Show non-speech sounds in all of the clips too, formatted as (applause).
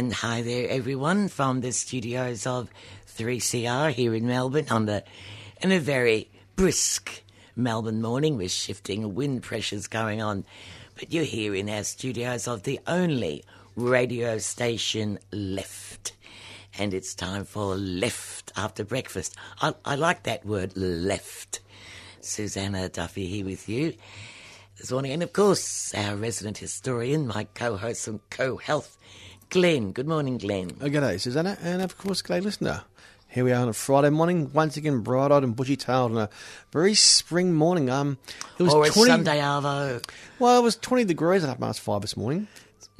And hi there, everyone, from the studios of 3CR here in Melbourne on the in a very brisk Melbourne morning with shifting wind pressures going on. But you're here in our studios of the only radio station left. And it's time for left after breakfast. I, I like that word, left. Susanna Duffy here with you this morning. And of course, our resident historian, my co host and co health, Glenn. Good morning, Glenn. Oh, g'day, Susanna, and of course, g'day, listener. Here we are on a Friday morning, once again bright-eyed and bushy-tailed on a very spring morning. Um, it was or 20, Sunday Arvo. Well, it was 20 degrees at half past five this morning.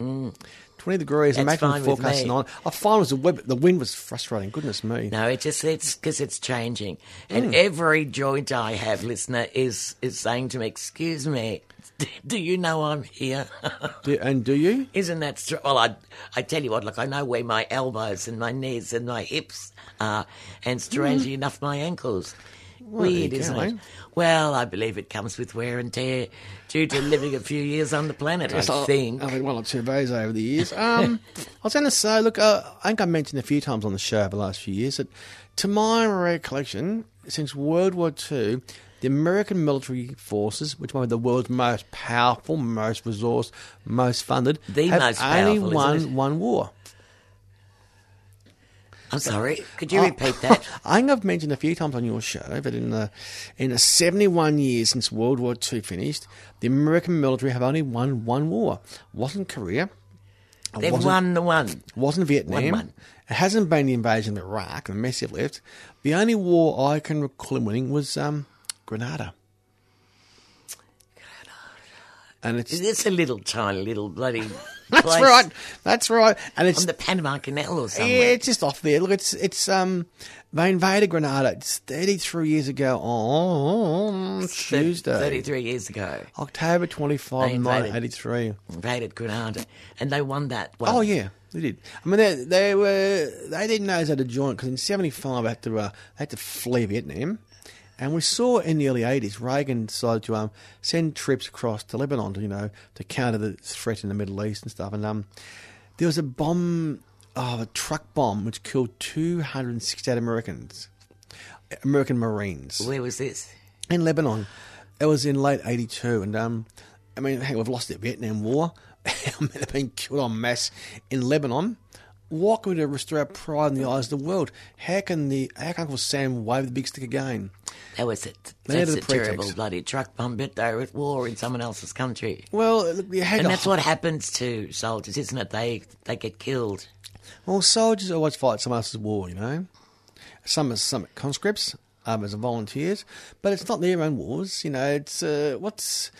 Mm. 20 degrees. That's Imagine forecasting on. I find it was the, web, the wind was frustrating. Goodness me. No, it just it's because it's changing, and mm. every joint I have, listener, is is saying to me, "Excuse me, (laughs) do you know I'm here? (laughs) do, and do you? Isn't that true? Well, I, I tell you what, look, I know where my elbows and my knees and my hips are, and strangely mm. enough, my ankles. Well, Weird, isn't it? Well, I believe it comes with wear and tear due to living a few years on the planet, yes, I think. I've had one or two days over the years. Um, (laughs) I was going to say, look, uh, I think I mentioned a few times on the show over the last few years that, to my recollection, since World War II, the American military forces, which are the world's most powerful, most resourced, most funded, the have most only powerful, won one war. I'm sorry. Could you repeat (laughs) that? I think I've mentioned a few times on your show that in the in the 71 years since World War II finished, the American military have only won one war. Wasn't Korea. They've won the one. Wasn't Vietnam. One, one. It hasn't been the invasion of Iraq, the mess they've left. The only war I can recall winning was um, Grenada. And it's it's a little tiny little bloody. (laughs) That's place right. That's right. And it's on the Panama Canal or somewhere. Yeah, it's just off there. Look, it's it's um they invaded Grenada. It's thirty three years ago on Tuesday. Thirty three years ago, October twenty five, nineteen eighty three. Invaded Grenada, and they won that. Well, oh yeah. They did. I mean, they, they were they didn't know how to join because in '75 they had to uh, they had to flee Vietnam, and we saw in the early 80s, Reagan decided to um, send troops across to Lebanon to, you know, to counter the threat in the Middle East and stuff. And um, there was a bomb, oh, a truck bomb, which killed 268 Americans, American Marines. Where was this? In Lebanon. It was in late 82. And, um, I mean, hey, we've lost the Vietnam War. (laughs) they've been killed en masse in Lebanon what could restore our pride in the eyes of the world? How can the how can Uncle Sam wave the big stick again? That was it. That's a terrible bloody truck bomb bit there at war in someone else's country. Well, and that's what happens to soldiers, isn't it? They they get killed. Well, soldiers always fight someone else's war, you know. Some as some conscripts, others are volunteers, but it's not their own wars. You know, it's uh, what's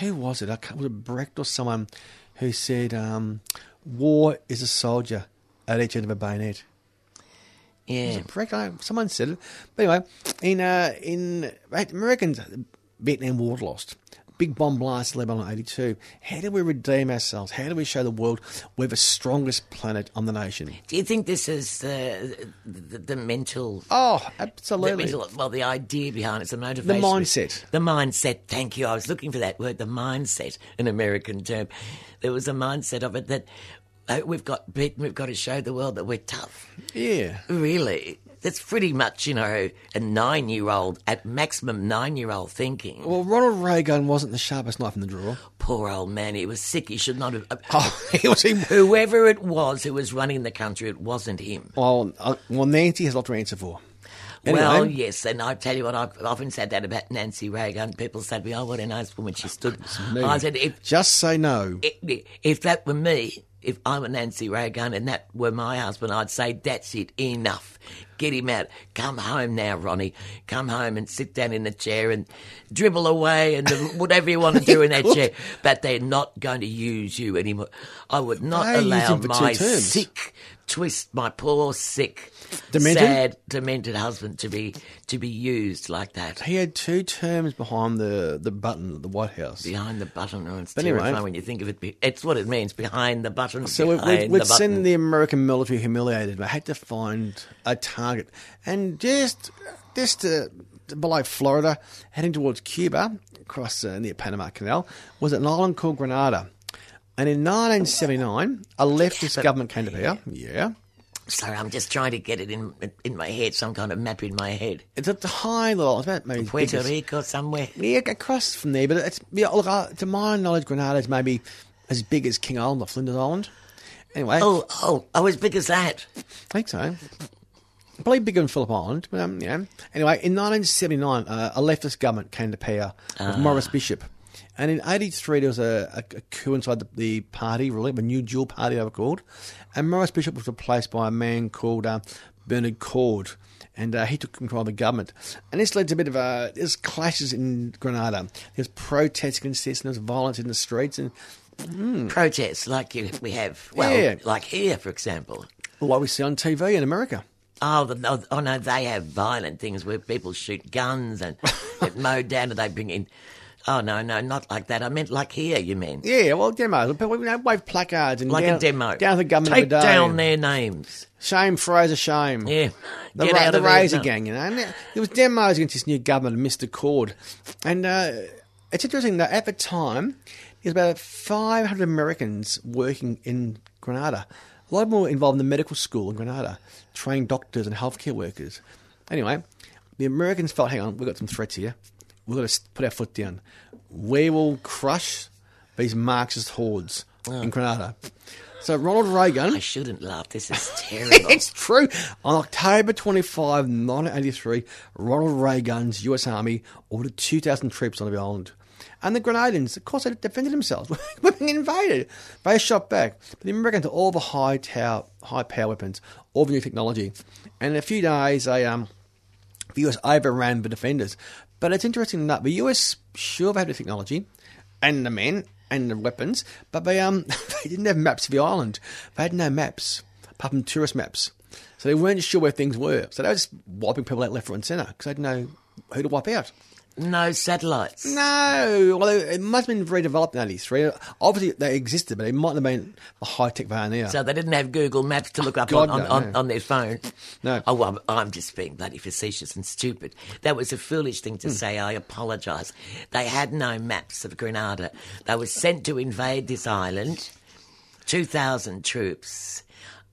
who was it? I can't, was it Brecht or someone who said, um, "War is a soldier." At each end of a bayonet. Yeah, correct. Someone said it. But anyway, in uh, in Americans, Vietnam War lost. Big bomb blast, Lebanon 82. How do we redeem ourselves? How do we show the world we're the strongest planet on the nation? Do you think this is the the, the mental? Oh, absolutely. The mental, well, the idea behind it's the motivation, the mindset, the mindset. Thank you. I was looking for that word, the mindset, an American term. There was a mindset of it that we've got beaten. We've got to show the world that we're tough. Yeah, really. That's pretty much, you know, a nine-year-old at maximum nine-year-old thinking. Well, Ronald Reagan wasn't the sharpest knife in the drawer. Poor old man. He was sick. He should not have. Uh, oh, (laughs) he was him. Whoever it was who was running the country, it wasn't him. Well, uh, well, Nancy has a lot to answer for. Anyway. Well, yes, and I tell you what, I've often said that about Nancy Reagan. People said to me, "Oh, what a nice woman she stood." (laughs) I said, if, "Just say no." If, if that were me, if I'm a Nancy Reagan and that were my husband, I'd say, that's it, enough. Get him out. Come home now, Ronnie. Come home and sit down in the chair and dribble away and whatever you want to (laughs) do in that chair. But they're not going to use you anymore. I would not allow my sick, twist, my poor, sick, demented? sad, demented husband to be to be used like that. He had two terms behind the, the button at the White House. Behind the button, oh, it's but terrifying anyway, when you think of it. It's what it means, behind the button. So we've, we've seen the American military humiliated. I had to find a target. And just, just uh, below Florida, heading towards Cuba, across uh, near Panama Canal, was an island called Grenada. And in 1979, a leftist government came to power. Yeah. Sorry, I'm just trying to get it in in my head, some kind of map in my head. It's a high little, it's about maybe Puerto Rico somewhere. Yeah, across from there, but it's yeah. Look, uh, to my knowledge, Grenada is maybe as big as King Island or Flinders Island. Anyway, Oh, oh, oh, as big as that. I think so. Probably bigger than Phillip Island, but um, yeah. Anyway, in 1979, uh, a leftist government came to power with Maurice Bishop. And in 83, there was a, a, a coup inside the, the party, really, the New Jewel Party, they were called. And Maurice Bishop was replaced by a man called uh, Bernard Coard. And uh, he took control of the government. And this led to a bit of a. there's clashes in Grenada. There's protests against this, and there's violence in the streets. And Protests like we have. Well. Yeah. like here, for example. what we see on TV in America. Oh, the, oh, oh, no, they have violent things where people shoot guns and (laughs) get mowed down and they bring in. Oh, no, no, not like that. I meant like here, you mean. Yeah, well, demos. People you know, wave placards and Like down, a demo. down the government Take of the day. down their names. Shame, Fraser, shame. Yeah. The, Get Ra- out the. Razor. Gang, you know. And there there was demos against this new government, Mr. Coard. And uh, it's interesting that at the time, there's about 500 Americans working in Grenada. A lot more involved in the medical school in Grenada, trained doctors and healthcare workers. Anyway, the Americans felt, hang on, we've got some threats here. We've got to put our foot down. We will crush these Marxist hordes ah. in Grenada. So Ronald Reagan. I shouldn't laugh. This is (laughs) terrible. It's true. On October 25, 1983, Ronald Reagan's US Army ordered 2,000 troops on the island. And the Grenadians, of course, they defended themselves. (laughs) We're being invaded. They shot back. But the Americans had all the high tower, high power weapons, all the new technology. And in a few days, they, um, the US overran the defenders. But it's interesting that the US sure they had the technology and the men and the weapons, but they um (laughs) they didn't have maps of the island. They had no maps apart from tourist maps, so they weren't sure where things were. So they were just wiping people out left, right, and centre because they didn't know who to wipe out. No satellites. No, well, it must have been very developed in '83. Obviously, they existed, but they might have been the high tech are. So they didn't have Google Maps to look up God, on, no, on, no. on their phone. No. Oh, well, I'm, just being bloody facetious and stupid. That was a foolish thing to hmm. say. I apologise. They had no maps of Grenada. They were sent to invade this island. 2,000 troops.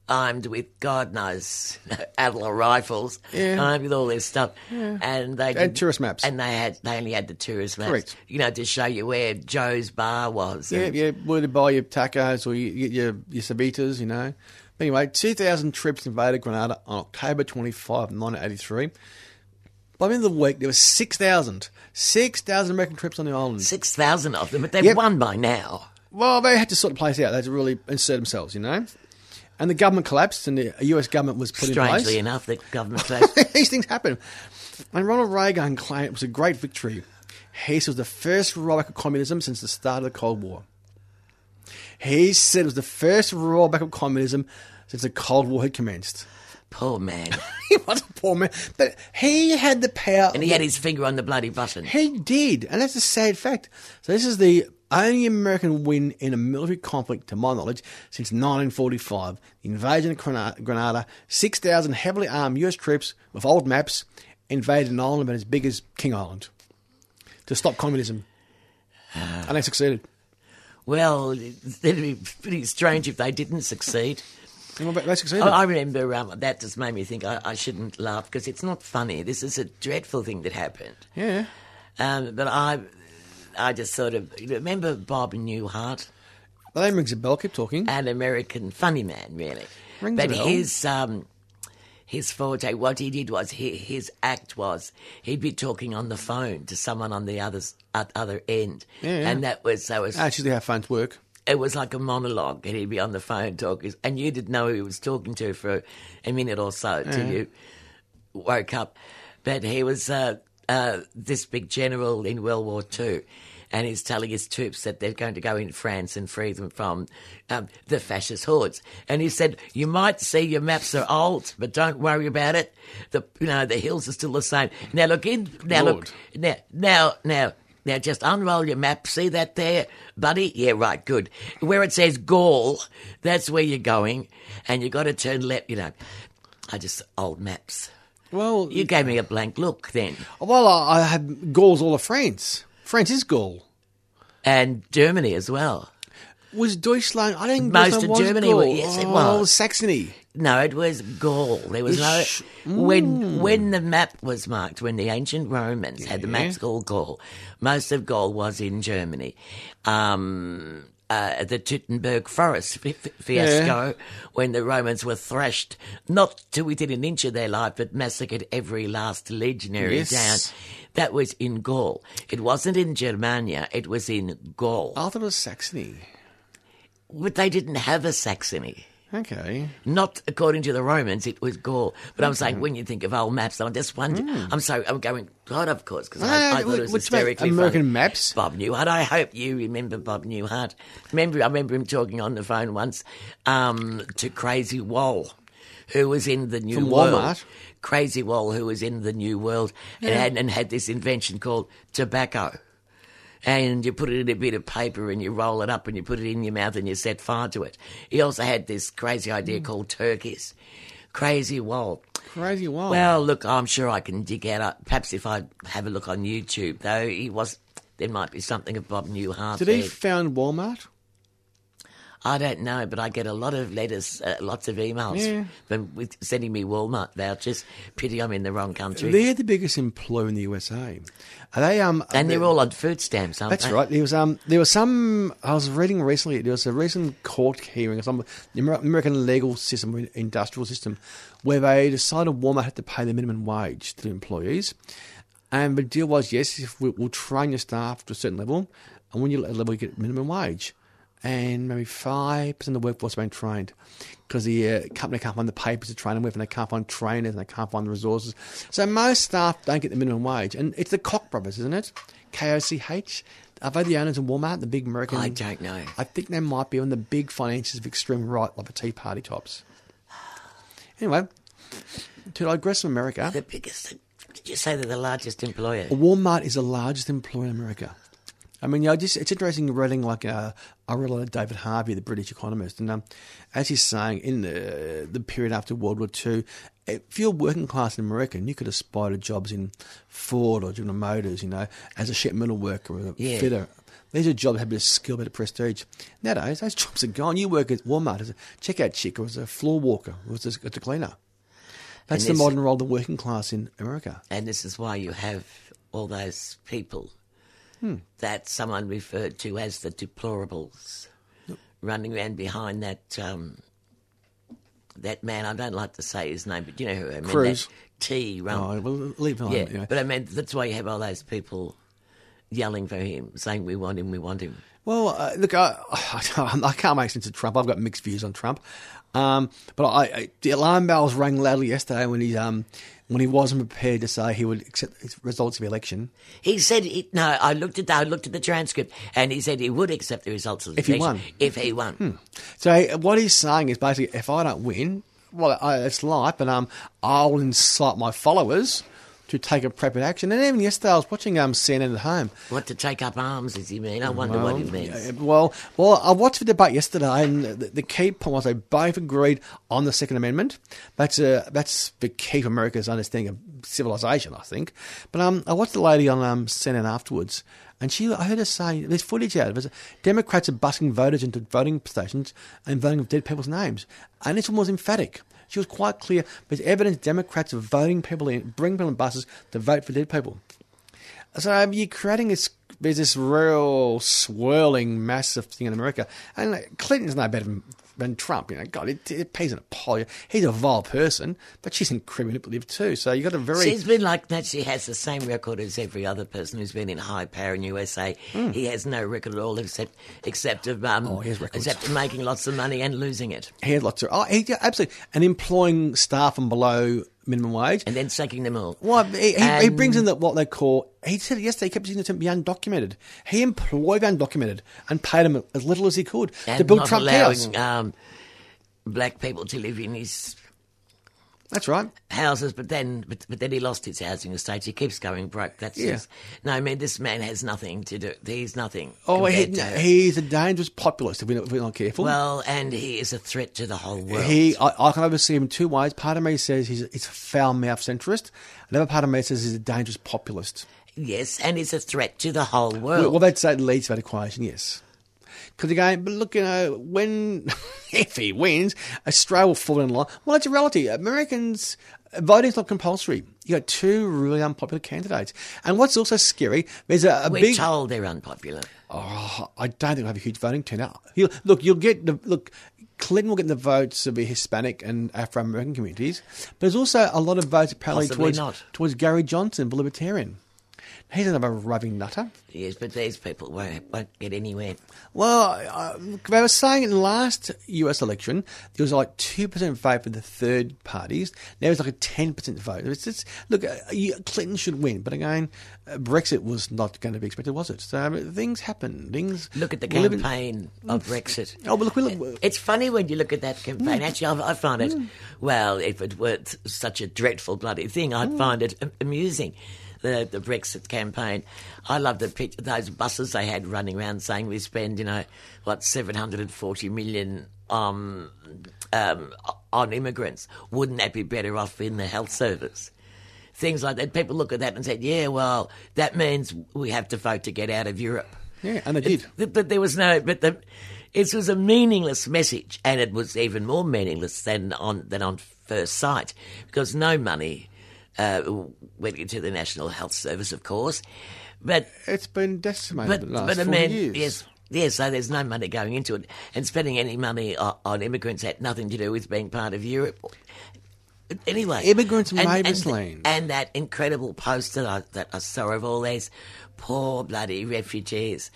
Armed with God knows (laughs) Adler rifles, Yeah. armed with all this stuff, and they didn't- tourist maps. and they had they only had the tourist maps, Correct. you know, to show you where Joe's bar was. Yeah, and- yeah, where to buy your tacos or you get your, your cevitas, you know. But anyway, 2,000 troops invaded Grenada on October 25, 1983. By the end of the week, there were 6,000. 6,000 American troops on the island. six thousand of them, but they've Yep. won by now. Well, they had to sort the place out. They had to really insert themselves, you know. And the government collapsed and the US government was put in place. Strangely enough, the government says (laughs) These things happen. And Ronald Reagan claimed it was a great victory. He said it was the first rollback of communism since the start of the Cold War. He said it was the first rollback of communism since the Cold War had commenced. Poor man. (laughs) He was a poor man, but he had the power. And he had his finger on the bloody button. He did, and that's a sad fact. So this is the only American win in a military conflict, to my knowledge, since 1945. The invasion of Grenada, Grenada 6,000 heavily armed US troops with old maps invaded an island about as big as King Island to stop communism. and they succeeded. Well, it'd be pretty strange if they didn't succeed. They succeeded. I, I remember um, that just made me think I, I shouldn't laugh because it's not funny. This is a dreadful thing that happened. yeah. Um, but I, I just sort of remember Bob Newhart, The name rings a bell. Keep talking. an American funny man, really. Rings but a bell. his um, his forte, what he did was he, his act was he'd be talking on the phone to someone on the other other end, Yeah, yeah. and that was that was Actually, how phones work. it was like a monologue, and he'd be on the phone talking, and you didn't know who he was talking to for a minute or so till you woke up. But he was uh, uh, this big general in World War Two, and he's telling his troops that they're going to go in France and free them from um, the fascist hordes. And he said, "You might see your maps are old, but don't worry about it. The you know the hills are still the same. Now look in. Now Lord. look. Now now now." Now just unroll your map. See that there, buddy? Yeah, right, good. Where it says Gaul, that's where you're going, and you've got to turn left. You know, I just old maps. Well, You gave me a blank look then, well, I I had Gauls all of France. France is Gaul. and Germany as well. Was Deutschland? I think Most Deutschland of was Germany Gaul. yes, it Oh, was. Saxony. No, it was Gaul. There was no Ish. when when the map was marked when the ancient Romans had the Yeah. maps called Gaul. Most of Gaul was in Germany. Um, uh, the Teutoburg Forest (laughs) fi- fi- fiasco, when the Romans were thrashed not to within an inch of their life, but massacred every last legionary Yes. down. That was in Gaul. It wasn't in Germania. It was in Gaul. I thought it was Saxony. But they didn't have a Saxony. Okay. Not according to the Romans, it was Gaul. But I'm saying when you think of old maps, I'm just wondering. I'm sorry, I'm going, God, of course, because I, Ah, I thought it was hysterically American funny. maps? Bob Newhart. I hope you remember Bob Newhart. Remember, I remember him talking on the phone once um, to Crazy Wall, who was in the New From World. Walmart? Crazy Wall, who was in the New World and, had, and had this invention called tobacco and you put it in a bit of paper and you roll it up and you put it in your mouth and you set fire to it. He also had this crazy idea Hmm. called turkeys. Crazy wall. Crazy wild. Well, look, I'm sure I can dig out. Perhaps if I have a look on YouTube, though, he was. There might be something of Bob Newhart. Did he found Walmart? I don't know, but I get a lot of letters, uh, lots of emails Yeah. from with sending me Walmart vouchers. Pity I'm in the wrong country. They're the biggest employer in the USA. Are they? Um, and they're all on food stamps, aren't That's they? right. There was um, there was some. I was reading recently. There was a recent court hearing of some the American legal system, industrial system, where they decided Walmart had to pay the minimum wage to the employees, and the deal was yes, if we, we'll train your staff to a certain level, and when you're at a level, you get minimum wage, and maybe five percent of the workforce have been trained. Because the uh, company can't find the papers to train them with, and they can't find trainers, and they can't find the resources. So most staff don't get the minimum wage, and it's the Koch brothers, isn't it? K O C H. Are they the owners of Walmart, the big American? I don't know. I think they might be on the big financiers of extreme right, like the Tea Party tops. Anyway, to digress from America, The biggest. Did you say they're the largest employer? Walmart is the largest employer in America. I mean, you know, just it's interesting reading like uh, I read a lot of David Harvey, the British economist, and um, as he's saying, in the the period after World War Two, if you're working class in America, and you could aspire to jobs in Ford or General Motors, you know, as a sheet metal worker or a Yeah. fitter. These are jobs that have a bit of skill, a bit of prestige. Nowadays, those jobs are gone. You work at Walmart as a checkout chick or as a floor walker or as a, as a cleaner. That's the modern role of the working class in America. And this is why you have all those people Hmm. that someone referred to as the deplorables running around behind that um, that man. I don't like to say his name, but you know who I mean. Cruz. T run. Oh, well, leave it alone. yeah, but I mean that's why you have all those people yelling for him, saying we want him, we want him. Well, uh, look, I, (sighs) I can't make sense of Trump. I've got mixed views on Trump, um, but I, I, the alarm bells rang loudly yesterday when he um, when he wasn't prepared to say he would accept the results of the election. He said he, no. I looked at I looked at the transcript, and he said he would accept the results of the If he election won. Hmm. If he won, So what he's saying is basically, if I don't win, well, I, it's life, but um, I'll incite my followers to take appropriate action. And even yesterday, I was watching um, CNN at home. what to take up arms? Does he mean? I wonder what he means. Well, well, I watched the debate yesterday, and the, the key point was they both agreed on the Second Amendment. That's uh, that's the key for America's understanding of civilization, I think. But um, I watched the lady on um, CNN afterwards, and she, I heard her say, there's footage out of it. Democrats are busing voters into voting stations and voting with dead people's names, and this one was emphatic. She was quite clear. There's evidence Democrats are voting people in, bringing people in buses to vote for dead people. So um, you're creating this. There's this real swirling, massive thing in America, and Clinton's no better than, than Trump. You know, God, it, it pays an apology. He's a vile person, but she's incredibly manipulative too. So you got a very She's been like that. She has the same record as every other person who's been in high power in USA. He has no record at all except except of um. Oh, he has records. except of making lots of money and losing it, he had lots of oh, he, yeah, absolutely, and employing staff from below minimum wage. and then sacking them all. Well, he, he, he brings in the, what they call. He said it yesterday. He kept using the term "the undocumented." He employed the undocumented and paid them as little as he could to build not Trump allowing Towers. um, black people to live in his That's right. houses. But then, but, but then he lost his housing estate. He keeps going broke. That's Yeah. his, no. I mean, this man has nothing to do. He's nothing. Oh, he, to- he's a dangerous populist if we're not, if we're not careful. well, and he is a threat to the whole world. He, I, I can oversee him two ways. Part of me says he's, he's a foul mouth centrist. Another part of me says he's a dangerous populist. yes, and he's a threat to the whole world. Well, well, that's that leads to that equation, yes. Because again, but look, you know, when (laughs) if he wins, Australia will fall in line. Well, it's a reality. Americans voting's not compulsory. You got two really unpopular candidates, and what's also scary, there's a, a We're big. told they're unpopular. Oh, I don't think we'll have a huge voting turnout. You'll, look, you'll get the look. Clinton will get the votes of the Hispanic and Afro American communities, but there's also a lot of votes apparently Possibly towards not. towards Gary Johnson, the Libertarian. He's another roving nutter. Yes, but these people won't, won't get anywhere. Well, uh, they were saying in the last US election, there was like 2% vote for the third parties. Now it's like a 10% vote. It's just, look, uh, Clinton should win. But again, uh, Brexit was not going to be expected, was it? So um, things happen. Things. Look at the we live in- campaign of Brexit. Oh, but look, we look. It's funny when you look at that campaign. Actually, I, I find it, well, if it weren't such a dreadful bloody thing, I'd find it amusing. The, the Brexit campaign. I love the pic- those buses they had running around saying we spend, you know, what, 740 million um, um, on immigrants. Wouldn't that be better off in the health service? Things like that. People look at that and said, yeah, well, that means we have to vote to get out of Europe. Yeah, and they did. But, but there was no. But the, it was a meaningless message, and it was even more meaningless than on than on first sight, because no money uh, went into the National Health Service, of course. But It's been decimated but the last but I 40 mean, years. yes. Yes, so there's no money going into it, and spending any money on, on immigrants had nothing to do with being part of Europe. Anyway, Immigrants and, Mavis and, Lane. and that incredible post that I, that I saw of all these poor bloody refugees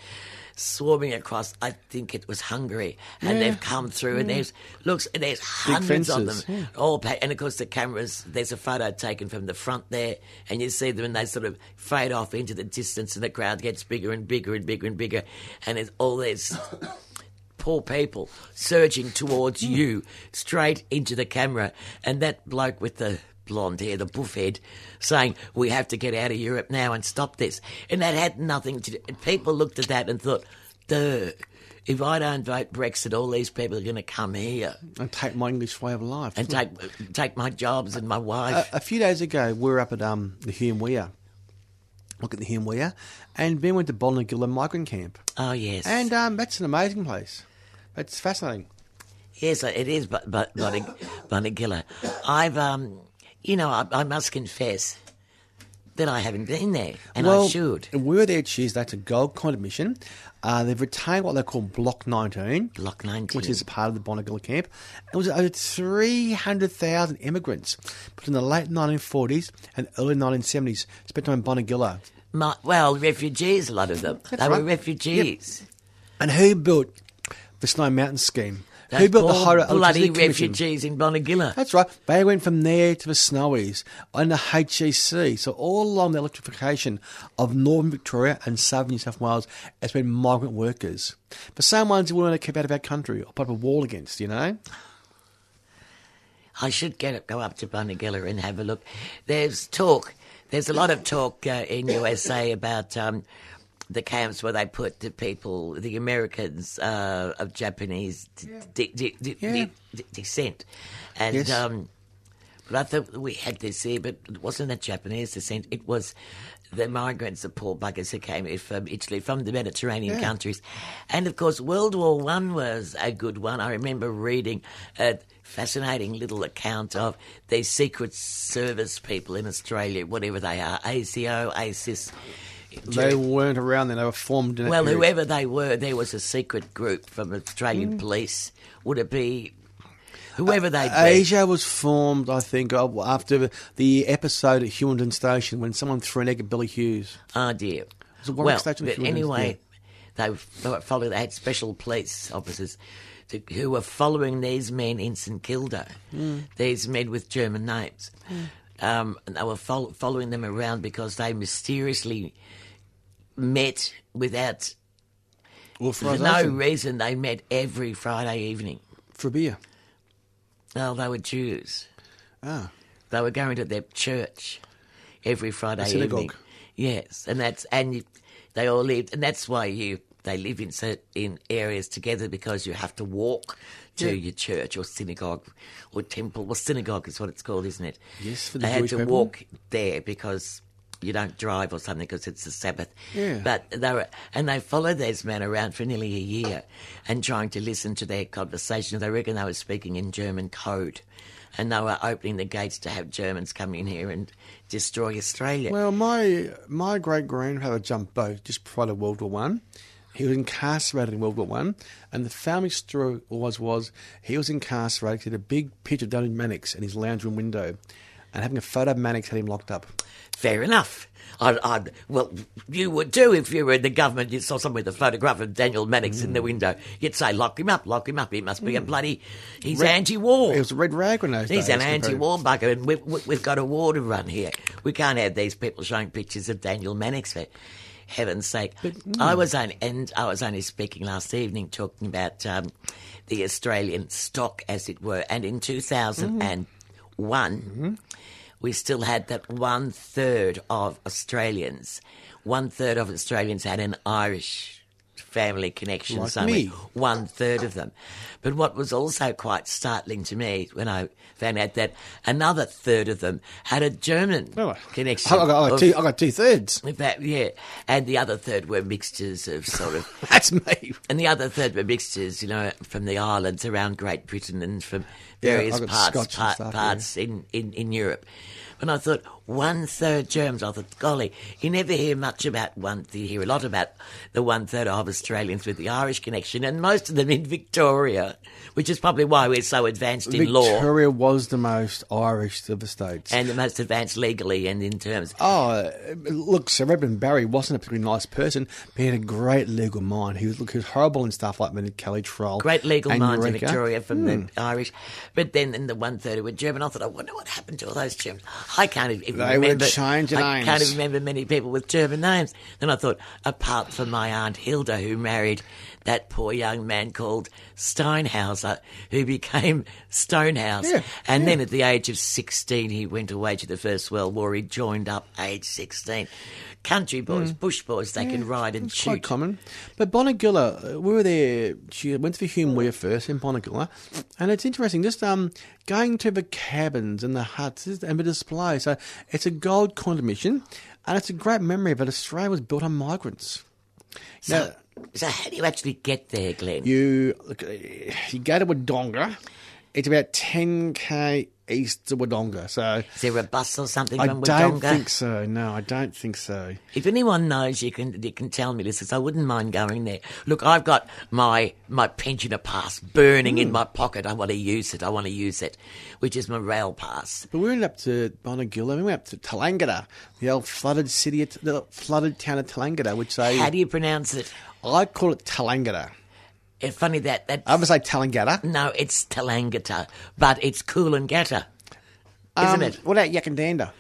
swarming across. I think it was Hungary, and Yeah. they've come through, and there's looks, and there's hundreds of them, yeah. all pa- and of course the cameras. There's a photo taken from the front there, and you see them, and they sort of fade off into the distance, and the crowd gets bigger and bigger and bigger and bigger, and there's all these (coughs) poor people surging towards hmm. you straight into the camera, and that bloke with the blonde hair, the buff head, saying, We have to get out of Europe now and stop this. And that had nothing to do. People looked at that and thought, Duh, if I don't vote Brexit, all these people are going to come here and take my English way of life. and take take my jobs and my wife. a few days ago, we were up at um, the Hume Weir. Look at the Hume Weir. And Ben went to Bonegilla migrant camp. oh, yes. And um, that's an amazing place. It's fascinating. Yes, it is, but but Bonegilla. I've um, you know, I, I must confess that I haven't been there, and well, I should. We were there Tuesday. A gold coin admission. Uh, they've retained what they call Block 19, Block nineteen, which is part of the Bonegilla camp. It was over 300,000 immigrants between the late 1940s and early 1970s spent time in Bonegilla. My, well, refugees, a lot of them. That's they right. were refugees. And who built the Snow Mountain scheme? Those who built the poor Hydro bloody refugees in Bonegilla? That's right. They went from there to the Snowies and the HEC. So all along the electrification of northern Victoria and southern New South Wales has been migrant workers. The same ones who want to keep out of our country or put up a wall against, you know? I should get go up to Bonegilla and have a look. There's talk. There's a lot of talk uh, in USA about um, the camps where they put the people, the Americans uh, of Japanese d- d- d- Yeah. d- descent, and. Yes. Um, but I thought we had this here, but it wasn't a Japanese descent. It was the migrants, the poor buggers who came from Italy, from the Mediterranean Yeah. countries. And of course, World War One was a good one. I remember reading a fascinating little account of the Secret Service people in Australia, whatever they are, ACO, ASIS. They weren't around then. They were formed in Well, period. whoever they were, there was a secret group from Australian Mm. police. Would it be whoever they be? Asia was formed, I think, uh, after the episode at Hewington Station when someone threw an egg at Billy Hughes. Oh dear. was a well, Station but if you anyway, they were followed. They had special police officers to, who were following these men in St Kilda. Hmm. These men with German names. Um, and they were fol- following them around because they mysteriously met without for no reason. They met every Friday evening. for beer. Well, they were Jews. Ah. They were going to their church every Friday synagogue. evening. Yes, and that's and you, they all lived, and that's why you they live in in areas together because you have to walk to Yeah. your church or synagogue or temple. Well, synagogue is what it's called, isn't it? Yes, for the they had to people. walk there because you don't drive or something because it's the Sabbath. Yeah. But they were, and they followed these men around for nearly a year and trying to listen to their conversations. They reckon they were speaking in German code. And they were opening the gates to have Germans come in here and destroy Australia. Well, my my great grandfather jumped boat just prior to World War One. He was incarcerated in World War One, and the family story was was he was incarcerated. He had a big picture of Donald Mannix in his lounge room window, and having a photo of Mannix had him locked up. Fair enough. I'd, I'd, well, you would too if you were in the government. You saw someone with a photograph of Daniel Mannix in the hmm. window. You'd say, "Lock him up, lock him up. He must be a hmm. bloody. He's anti-war. He was a red rag in those He's days. an anti-war bugger, and we've, we- we've got a war to run here. We can't have these people showing pictures of Daniel Mannix for heaven's sake. I hmm. was only, and I was only speaking last evening talking about um, the Australian stock, as it were, and in two thousand mm-hmm. and one, mm-hmm. We still had that one third of Australians, one third of Australians had an Irish family connection Like me. One third of them. But what was also quite startling to me when I found out that another third of them had a German Oh, connection. I got, I got two. I got two thirds. in fact, yeah, and the other third were mixtures of sort of (laughs) That's me. and the other third were mixtures, you know, from the islands around Great Britain and from various I've parts part, stuff, parts in, in, in Europe. And I thought one third Germans. I thought, golly, you never hear much about one. You hear a lot about the one third of Australians with the Irish connection, and most of them in Victoria, which is probably why we're so advanced in law Victoria was the most Irish of the states. and the most advanced legally and in terms. Oh, look, Sir Redmond Barry wasn't a particularly nice person, but he had a great legal mind. He was, look, he was horrible in stuff like when Kelly Troll. Great legal and minds in Victoria from Hmm. the Irish. But then in the one third were German. I thought, I wonder what happened to all those Germans. I can't even They were remember. changing I names. can't even remember many people with German names. Then I thought, apart from my aunt Hilda, who married that poor young man called Steinhauser, who became Stonehouse. Yeah, and then at the age of 16, he went away to the First World War. He joined up age 16. Country boys, bush boys, they can ride and shoot. quite common. But Bonegilla, uh, we were there. She went to the Hume Weir first in Bonegilla, and it's interesting. Just um, going to the cabins and the huts and the display. So it's a gold coin mission, and it's a great memory that Australia was built on migrants. So, so how do you actually get there, Glenn? You look, uh, you go to Wodonga. It's about ten k east of Wodonga. So Is there a bus or something I from Wodonga? I don't think so. No, I don't think so. If anyone knows, you can you can tell me this. 'cause I wouldn't mind going there. Look, I've got my my pensioner pass burning Hmm. in my pocket. I want to use it. I want to use it, which is my rail pass. But we went up to Bonegilla. We went up to Tallangatta, the old flooded city, the flooded town of Tallangatta, which they How do you pronounce it? I call it Tallangatta. It's funny that that I would say Tallangatta. no, it's Tallangatta, but it's Coolangatta, isn't Um, it? What about Yackandandah?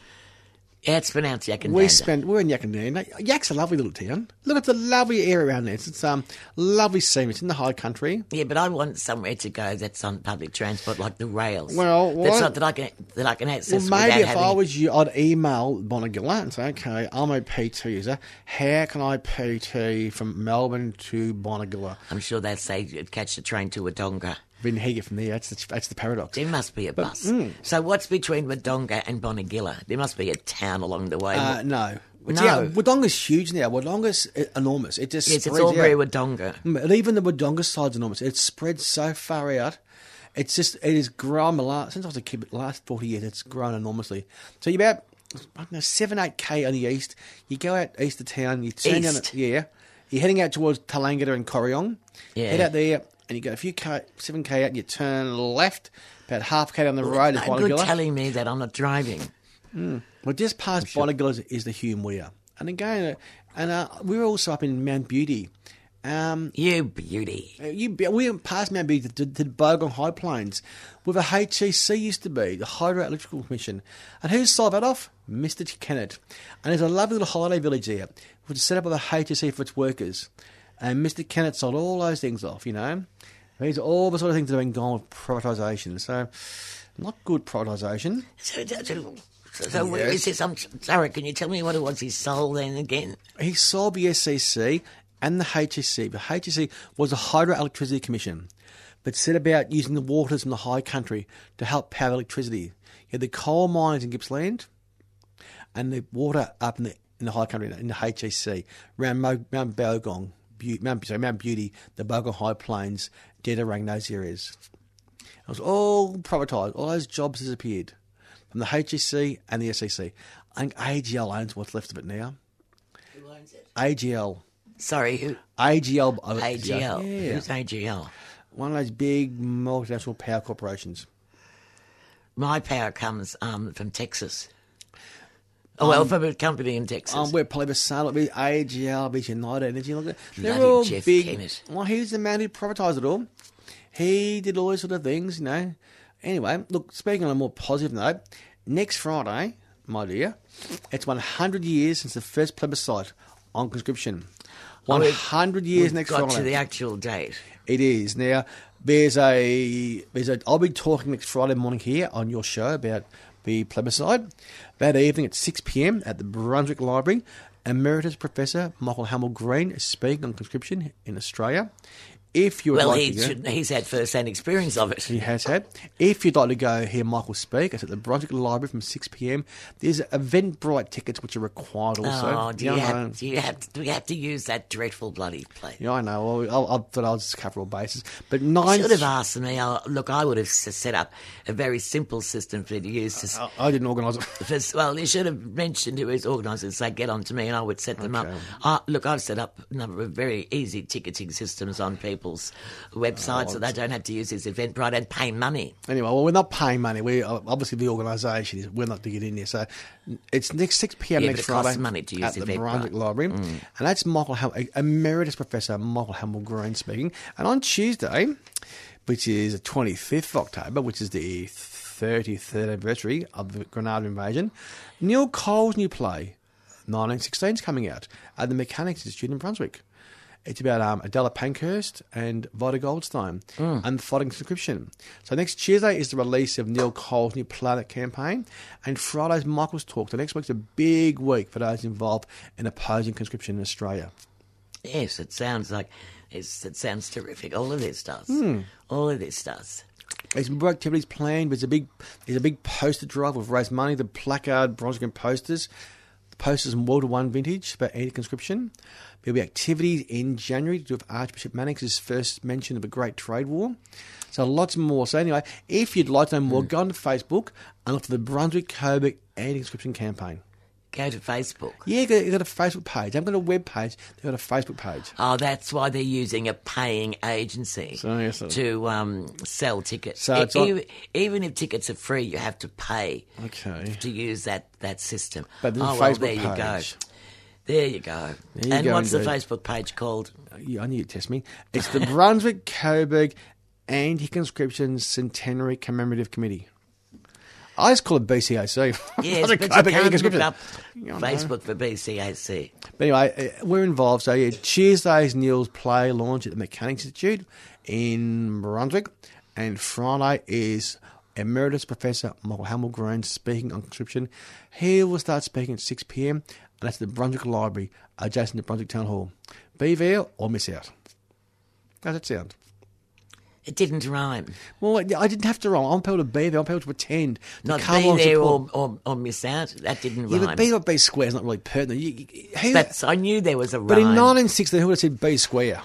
It's pronounced Yackandandah. We spent. We're in Yackandandah. Yak's a lovely little town. Look, it's a lovely area around there. It's, it's um lovely scene. It's in the high country. Yeah, but I want somewhere to go that's on public transport, like the rails. Well, that's not that I can that I can access Well, maybe if having. I was you, I'd email Bonegilla and say, okay, I'm a PT user. How can I PT from Melbourne to Bonegilla? I'm sure they'd say you'd catch the train to Wodonga. Then how from there? That's the, that's the paradox. There must be a bus. mm. So what's between Wodonga and Bonegilla? There must be a town along the way. Uh, no. No. Yeah, Wodonga's huge now. Wodonga's enormous. It just yes, it's spreads all very. Wodonga. But even the Wodonga side's enormous. It spreads so far out. It's just it has grown a lot since I was a kid. The last forty years, it's grown enormously. So you're about I don't know seven eight k on the east. You go out east of town. You turn down. East? The, yeah, you're heading out towards Tallangatta and Corryong. Yeah. Head out there, and you go a few k, seven k out. And you turn left about half k down the road is No good telling me that I'm not driving. Well, just past Bonegilla is, is the Hume Weir. And again, uh, and uh, we were also up in Mount Beauty. Um, You beauty. uh, you, we went past Mount Beauty to, to Bogong High Plains, where the HEC used to be, the Hydroelectrical Commission. And who sold that off? Mr. Kennett. And there's a lovely little holiday village there, which is set up by the HEC for its workers. And Mr. Kennett sold all those things off, you know. These are all the sort of things that have been gone with privatisation. So, not good privatisation. So, so, so, so Yes. is this? I'm sorry. Can you tell me what it was he sold then again? he sold the SEC and the HSC. The HSC was the Hydroelectricity Commission, but set about using the waters from the high country to help power electricity. You had the coal mines in Gippsland, and the water up in the in the high country in the HEC around Mo, Mount Bogong, Beauty, Mount, sorry, Mount Beauty, the Bogong High Plains, Dederang, those areas. It was all privatised. All those jobs disappeared from the HEC and the SEC. I think AGL owns what's left of it now. Who owns it? AGL. Sorry, who? AGL. AGL. Yeah. Who's AGL? One of those big multinational power corporations. My power comes um, from Texas. Oh, well, from a company in Texas. Um, we're Plebiscite, be AGL, be United Energy. Look, at- they're all Jeff big. Well, he's the man who privatised it all. He did all those sort of things, you know. Anyway, look, speaking on a more positive note, next Friday, my dear, it's 100 years since the first plebiscite on conscription. Oh, 100 years We've next got Friday. to the actual date. It is now. There's a there's a. I'll be talking next Friday morning here on your show about the plebiscite. That evening at six pm at the Brunswick Library, Emeritus Professor Michael Hamel-Green is speaking on conscription in Australia. If you would Well, like he to go, should, he's had first-hand experience of it. he has had. If you'd like to go hear Michael speak, it's at the Brunswick Library from 6 pm. There's Eventbrite tickets which are required also. Oh, do you, Yeah, I know. have, do you have to, do we have to use that dreadful bloody place? Yeah, I know. Well, I, I thought I was just cover all bases. But nine. You Should have asked me. Uh, look, I would have set up a very simple system for you to use. To, I, I didn't organise it. (laughs) for- well, you should have mentioned who is organising. Say, get on to me, and I would set them Okay. up. Uh, look, I've set up a number of very easy ticketing systems on people's websites, so they don't have to use this Eventbrite and pay money. Anyway, well, we're not paying money. We uh, obviously the organisation is. We're not to get in there. So it's next six pm Yeah, next but it costs Friday money to use at the. Brunswick Library, mm. and that's Michael Ham- uh, Emeritus Professor Michael Hamel-Green speaking. And on Tuesday, which is the twenty fifth of October, which is the thirty third anniversary of the Grenada invasion, Neil Cole's new play, 1916, is coming out at the Mechanics Institute in Brunswick. It's about um, Adela Pankhurst and Vida Goldstein and the fighting conscription. So next Tuesday is the release of Neil Cole's new Planet campaign, and Friday's Michael's talk. So next week's a big week for those involved in opposing conscription in Australia. Yes, it sounds like it's, it sounds terrific. All of this does. Hmm. All of this does. There's more activities planned. There's a big there's a big poster drive. We've raised money. The placard, Brunswick posters, posters in World War One vintage about anti-conscription. There'll be activities in January to do with Archbishop Mannix's first mention of a Great Trade War. So lots more. So anyway, if you'd like to know more, hmm. go on to Facebook and look for the Brunswick Coburg anti-conscription campaign. Go to Facebook. Yeah, you got, a Facebook page. I've got a web page. They've got a Facebook page. Oh, that's why they're using a paying agency So, yes, to um, sell tickets. So E- even, even if tickets are free, you have to pay Okay. to use that, that system. But oh, well, there you go. There you go. There you and go, what's the. Facebook page called? Yeah, I knew you'd test me. It's the (laughs) Brunswick Coburg Anti-Conscription Centenary Commemorative Committee. I just call it BCAC. Yes, but you Coburg can't look up Facebook for BCAC. But anyway, uh, we're involved. So yeah, Tuesday's Neil's play launch at the Mechanics Institute in Brunswick, and Friday is Emeritus Professor Michael Hamel-Green speaking on conscription. He will start speaking at 6 p.m. and that's at the Brunswick Library, adjacent to Brunswick Town Hall. Be there or miss out. How's that sound? It didn't rhyme. Well, I didn't have to rhyme. I'm people to be there. I'm people to pretend to Not come be on there or, or, or miss out. That didn't Yeah, rhyme. but B or B square is not really pertinent. You, who- That's, I knew there was a rhyme. but in 1960, who would have said B square?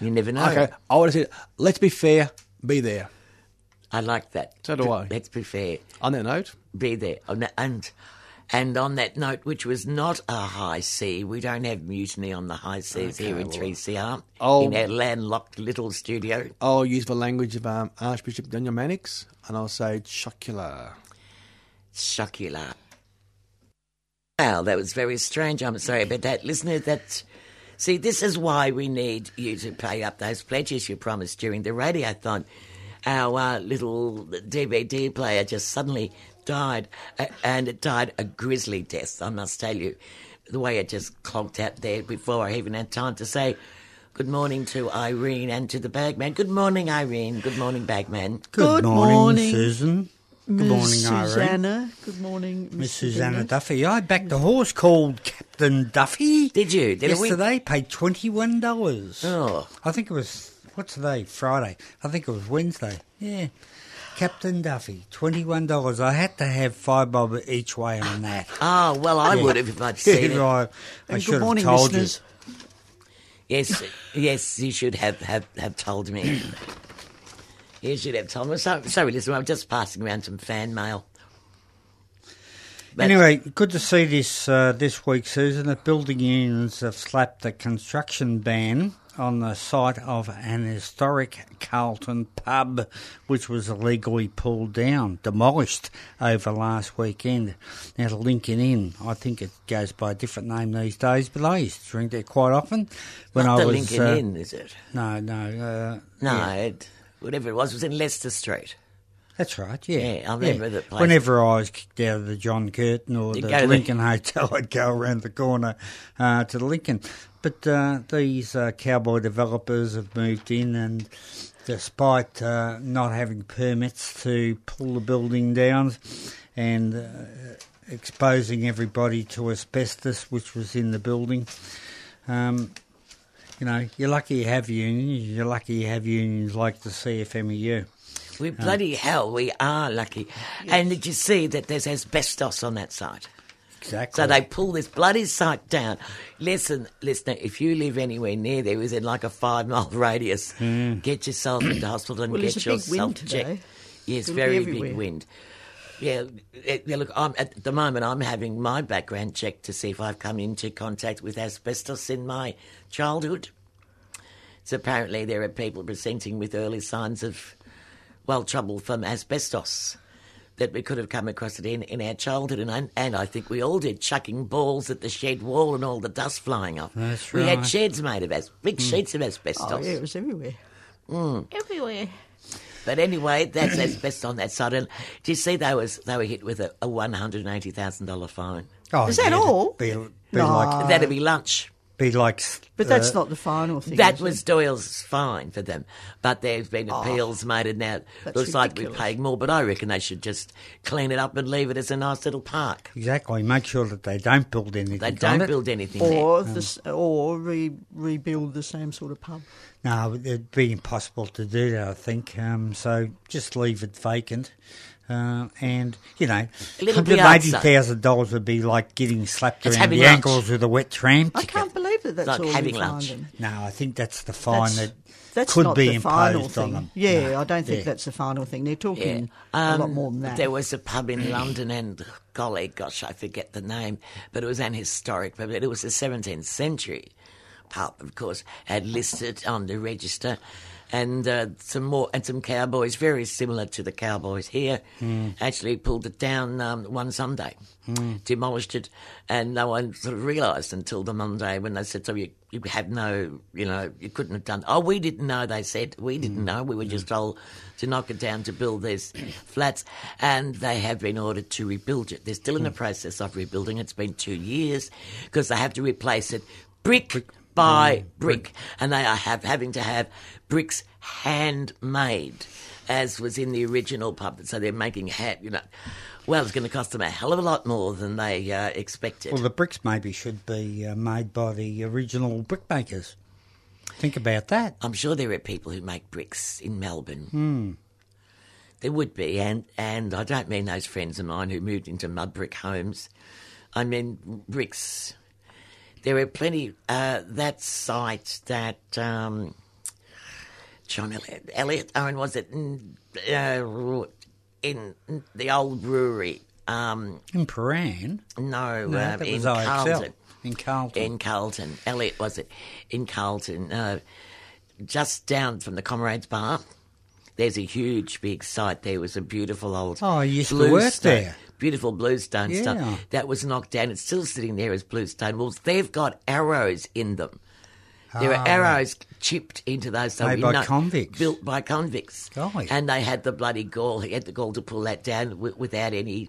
you never know. Okay, I would have said, let's be fair, be there. I like that. So do I. Let's be fair. On that note, Be there. And, and and on that note, which was not a high sea, we don't have mutiny on the high seas here in well, 3CR, oh. in our landlocked little studio. I'll use the language of um, Archbishop Daniel Mannix, and I'll say chocular. Shockula. Well, that was very strange. I'm sorry about that. Listener, that. See, this is why we need you to pay up those pledges you promised during the radiothon. Our uh, little DVD player just suddenly died, uh, and it died a grisly death, I must tell you. The way it just clonked out there before I even had time to say good morning to Irene and to the bagman. Good morning, Irene. Good morning, bagman. Good, Good morning, morning, Susan. Good Miss morning, Irene. Susanna. Good morning, Miss Miss Susanna Duffy. I backed a horse called Captain Duffy. Did you? Did we? Yesterday, paid twenty-one dollars. Oh. I think it was what's today? Friday. I think it was Wednesday. Yeah. Captain Duffy, twenty-one dollars. I had to have five bob each way on that. Ah, well, I would have if I'd seen (laughs) it. right. I And should good morning, have told listeners. Yes, yes, you should have, have, have told me. (clears throat) You should have told me. So, sorry, listen, I'm just passing around some fan mail. But- Anyway, good to see this uh, this week, Susan. The building unions have slapped a construction ban on the site of an historic Carlton pub, which was illegally pulled down, demolished over last weekend. Now, the Lincoln Inn, I think it goes by a different name these days, but I used to drink there quite often when Not I the was. Lincoln uh, Inn, is it? No, no, uh, No, yeah. it, whatever it was, was in Leicester Street. That's right, yeah. Yeah, I remember the place. Whenever I was kicked out of the John Curtin or You'd the go to the- Lincoln (laughs) Hotel, I'd go around the corner uh, to the Lincoln. But uh, these uh, cowboy developers have moved in, and despite uh, not having permits to pull the building down and uh, exposing everybody to asbestos, which was in the building, um, you know, you're lucky you have unions. You're lucky you have unions like the CFMEU. We bloody hell, we are lucky. And did you see that there's asbestos on that site? Exactly. So they pull this bloody site down. Listen, listener, if you live anywhere near there, within like a five mile (laughs) radius, get yourself into hospital and Well, get it's a big yourself checked. Yes, It'll very big wind. Yeah, eh, yeah, look, I'm, at the moment I'm having my background checked to see if I've come into contact with asbestos in my childhood. So apparently there are people presenting with early signs of, well, trouble from asbestos. That we could have come across it in, in our childhood, and I, and I think we all did, chucking balls at the shed wall and all the dust flying off. That's right. We had sheds made of as big mm. sheets of asbestos. Oh, yeah, it was everywhere. Mm. Everywhere. But anyway, that's asbestos on that side. And do you see they was they were hit with a, a one hundred and eighty thousand dollar fine? Oh, Is that all? Be, be No. like, That'd be lunch. Be like. But that's uh, not the final thing. That is it? was Doyle's fine for them, but there's been appeals made, and now it Oh. That's looks like we're paying more. But I reckon they should just clean it up and leave it as a nice little park. exactly. Make sure that they don't build anything. They don't it. build anything there. Or this, or re, rebuild the same sort of pub. No, it'd be impossible to do that. I think. Um, so just leave it vacant. Uh, and you know, hundred eighty thousand dollars would be like getting slapped It's around the lunch. ankles with a wet tram I ticket. can't believe that that's like all having lunch. find. No, I think that's the fine That's, that that's could not be the final imposed on them. Yeah, No. I don't think Yeah. that's the final thing. They're Yeah. talking a lot Um, more than that. There was a pub in London, and golly, gosh, I forget the name, but it was an historic pub. It was a 17th century pub, of course, had listed on the register, and uh, some more and some cowboys, very similar to the cowboys here, hmm. actually pulled it down um, one Sunday, hmm. demolished it, and no one sort of realised until the Monday when they said, "So you." You have no, you know, you couldn't have done. Oh, we didn't know. They said we didn't hmm. know. We were just told to knock it down to build these (clears throat) flats, and they have been ordered to rebuild it. They're still in the process of rebuilding. It's been two years because they have to replace it brick, by brick, and they are have having to have bricks handmade, as was in the original pub. So they're making hand, you know. Well, it's going to cost them a hell of a lot more than they uh, expected. Well, the bricks maybe should be uh, made by the original brickmakers. Think about that. I'm sure there are people who make bricks in Melbourne. There would be, and, and I don't mean those friends of mine who moved into mud brick homes. I mean bricks. There are plenty. Uh, that site that um, John Elliott, Elliott Owen was it in, uh, in the old brewery? Um, In Paran, no, no, uh, in IXL. Carlton. In Carlton. In Carlton. Elliott, was it? In Carlton. Uh, just down from the Comrades Bar. There's a huge big site there. Was a beautiful old. Oh, I used to work there. Beautiful bluestone Yeah. stuff. That was knocked down. It's still sitting there as bluestone walls. They've got arrows in them. There Ah, are arrows chipped into those. So Made by know- convicts. Built by convicts. Golly. And they had the bloody gall. He had the gall to pull that down wi- without any,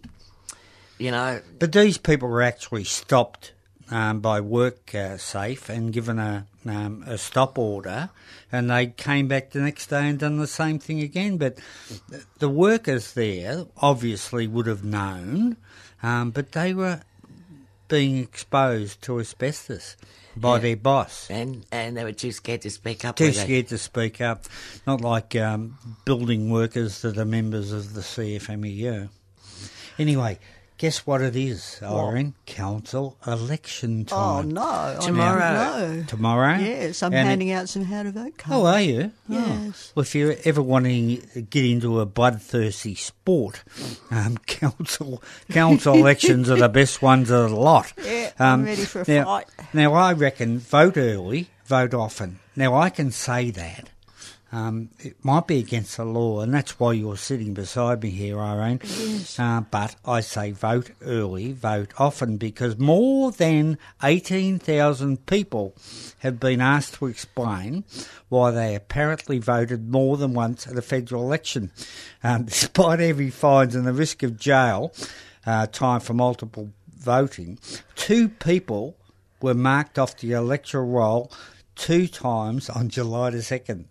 you know, But these people were actually stopped um, by work uh, safe and given a um, a stop order, and they came back the next day and done the same thing again. But the workers there obviously would have known, um, but they were being exposed to asbestos by Yeah. their boss. And and they were too scared to speak up. Too scared to speak up, not like um, building workers that are members of the CFMEU. Anyway, guess what it is, Irene? Council election time. Oh no! Tomorrow. didn't. Tomorrow? Yes, I'm And it- handing out some how to vote cards. Oh, are you? Oh. Yes. Well, if you're ever wanting to get into a bloodthirsty sport, um, (laughs) council council (laughs) elections are the best ones of the lot. Yeah, I'm ready for a now, fight. Now, I reckon vote early, vote often. Now, I can say that. Um, it might be against the law, and that's why you're sitting beside me here, Irene. Yes. Uh, but I say vote early, vote often, because more than 18,000 people have been asked to explain why they apparently voted more than once at a federal election. Um, (laughs) despite heavy fines and the risk of jail uh, time for multiple voting, two people were marked off the electoral roll two times on July the 2nd.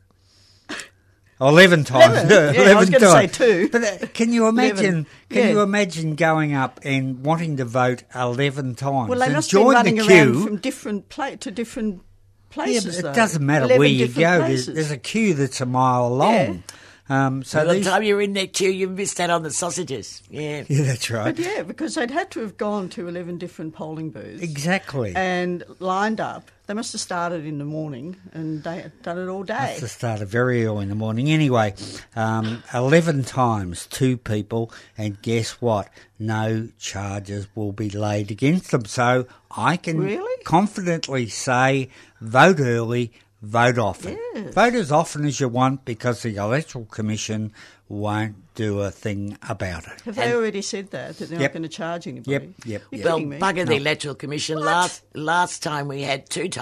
Eleven times. Eleven? (laughs) Yeah, I was gonna say two. But uh, can you imagine? Eleven. Can Yeah. you imagine going up and wanting to vote eleven times? Well, they must been running around from different pla- to different yeah, places. but though. it doesn't matter where you go. There's, there's a queue that's a mile long. Um, so By the these, time you're in that queue, you missed out on the sausages. Yeah. (laughs) yeah, that's right. But yeah, because they'd had to have gone to 11 different polling booths. Exactly. And lined up. They must have started in the morning and they had done it all day. Must have started very early in the morning. Anyway, um, 11 times two people, and guess what? No charges will be laid against them. So I can Really? confidently say vote early, vote often. Yes. Vote as often as you want because the Electoral Commission won't do a thing about it. Have they already said that? That they're Yep. not going to charge anybody? Yep, yep, You're yep. Well, kidding me. bugger the electoral commission. Last last time we had two ti-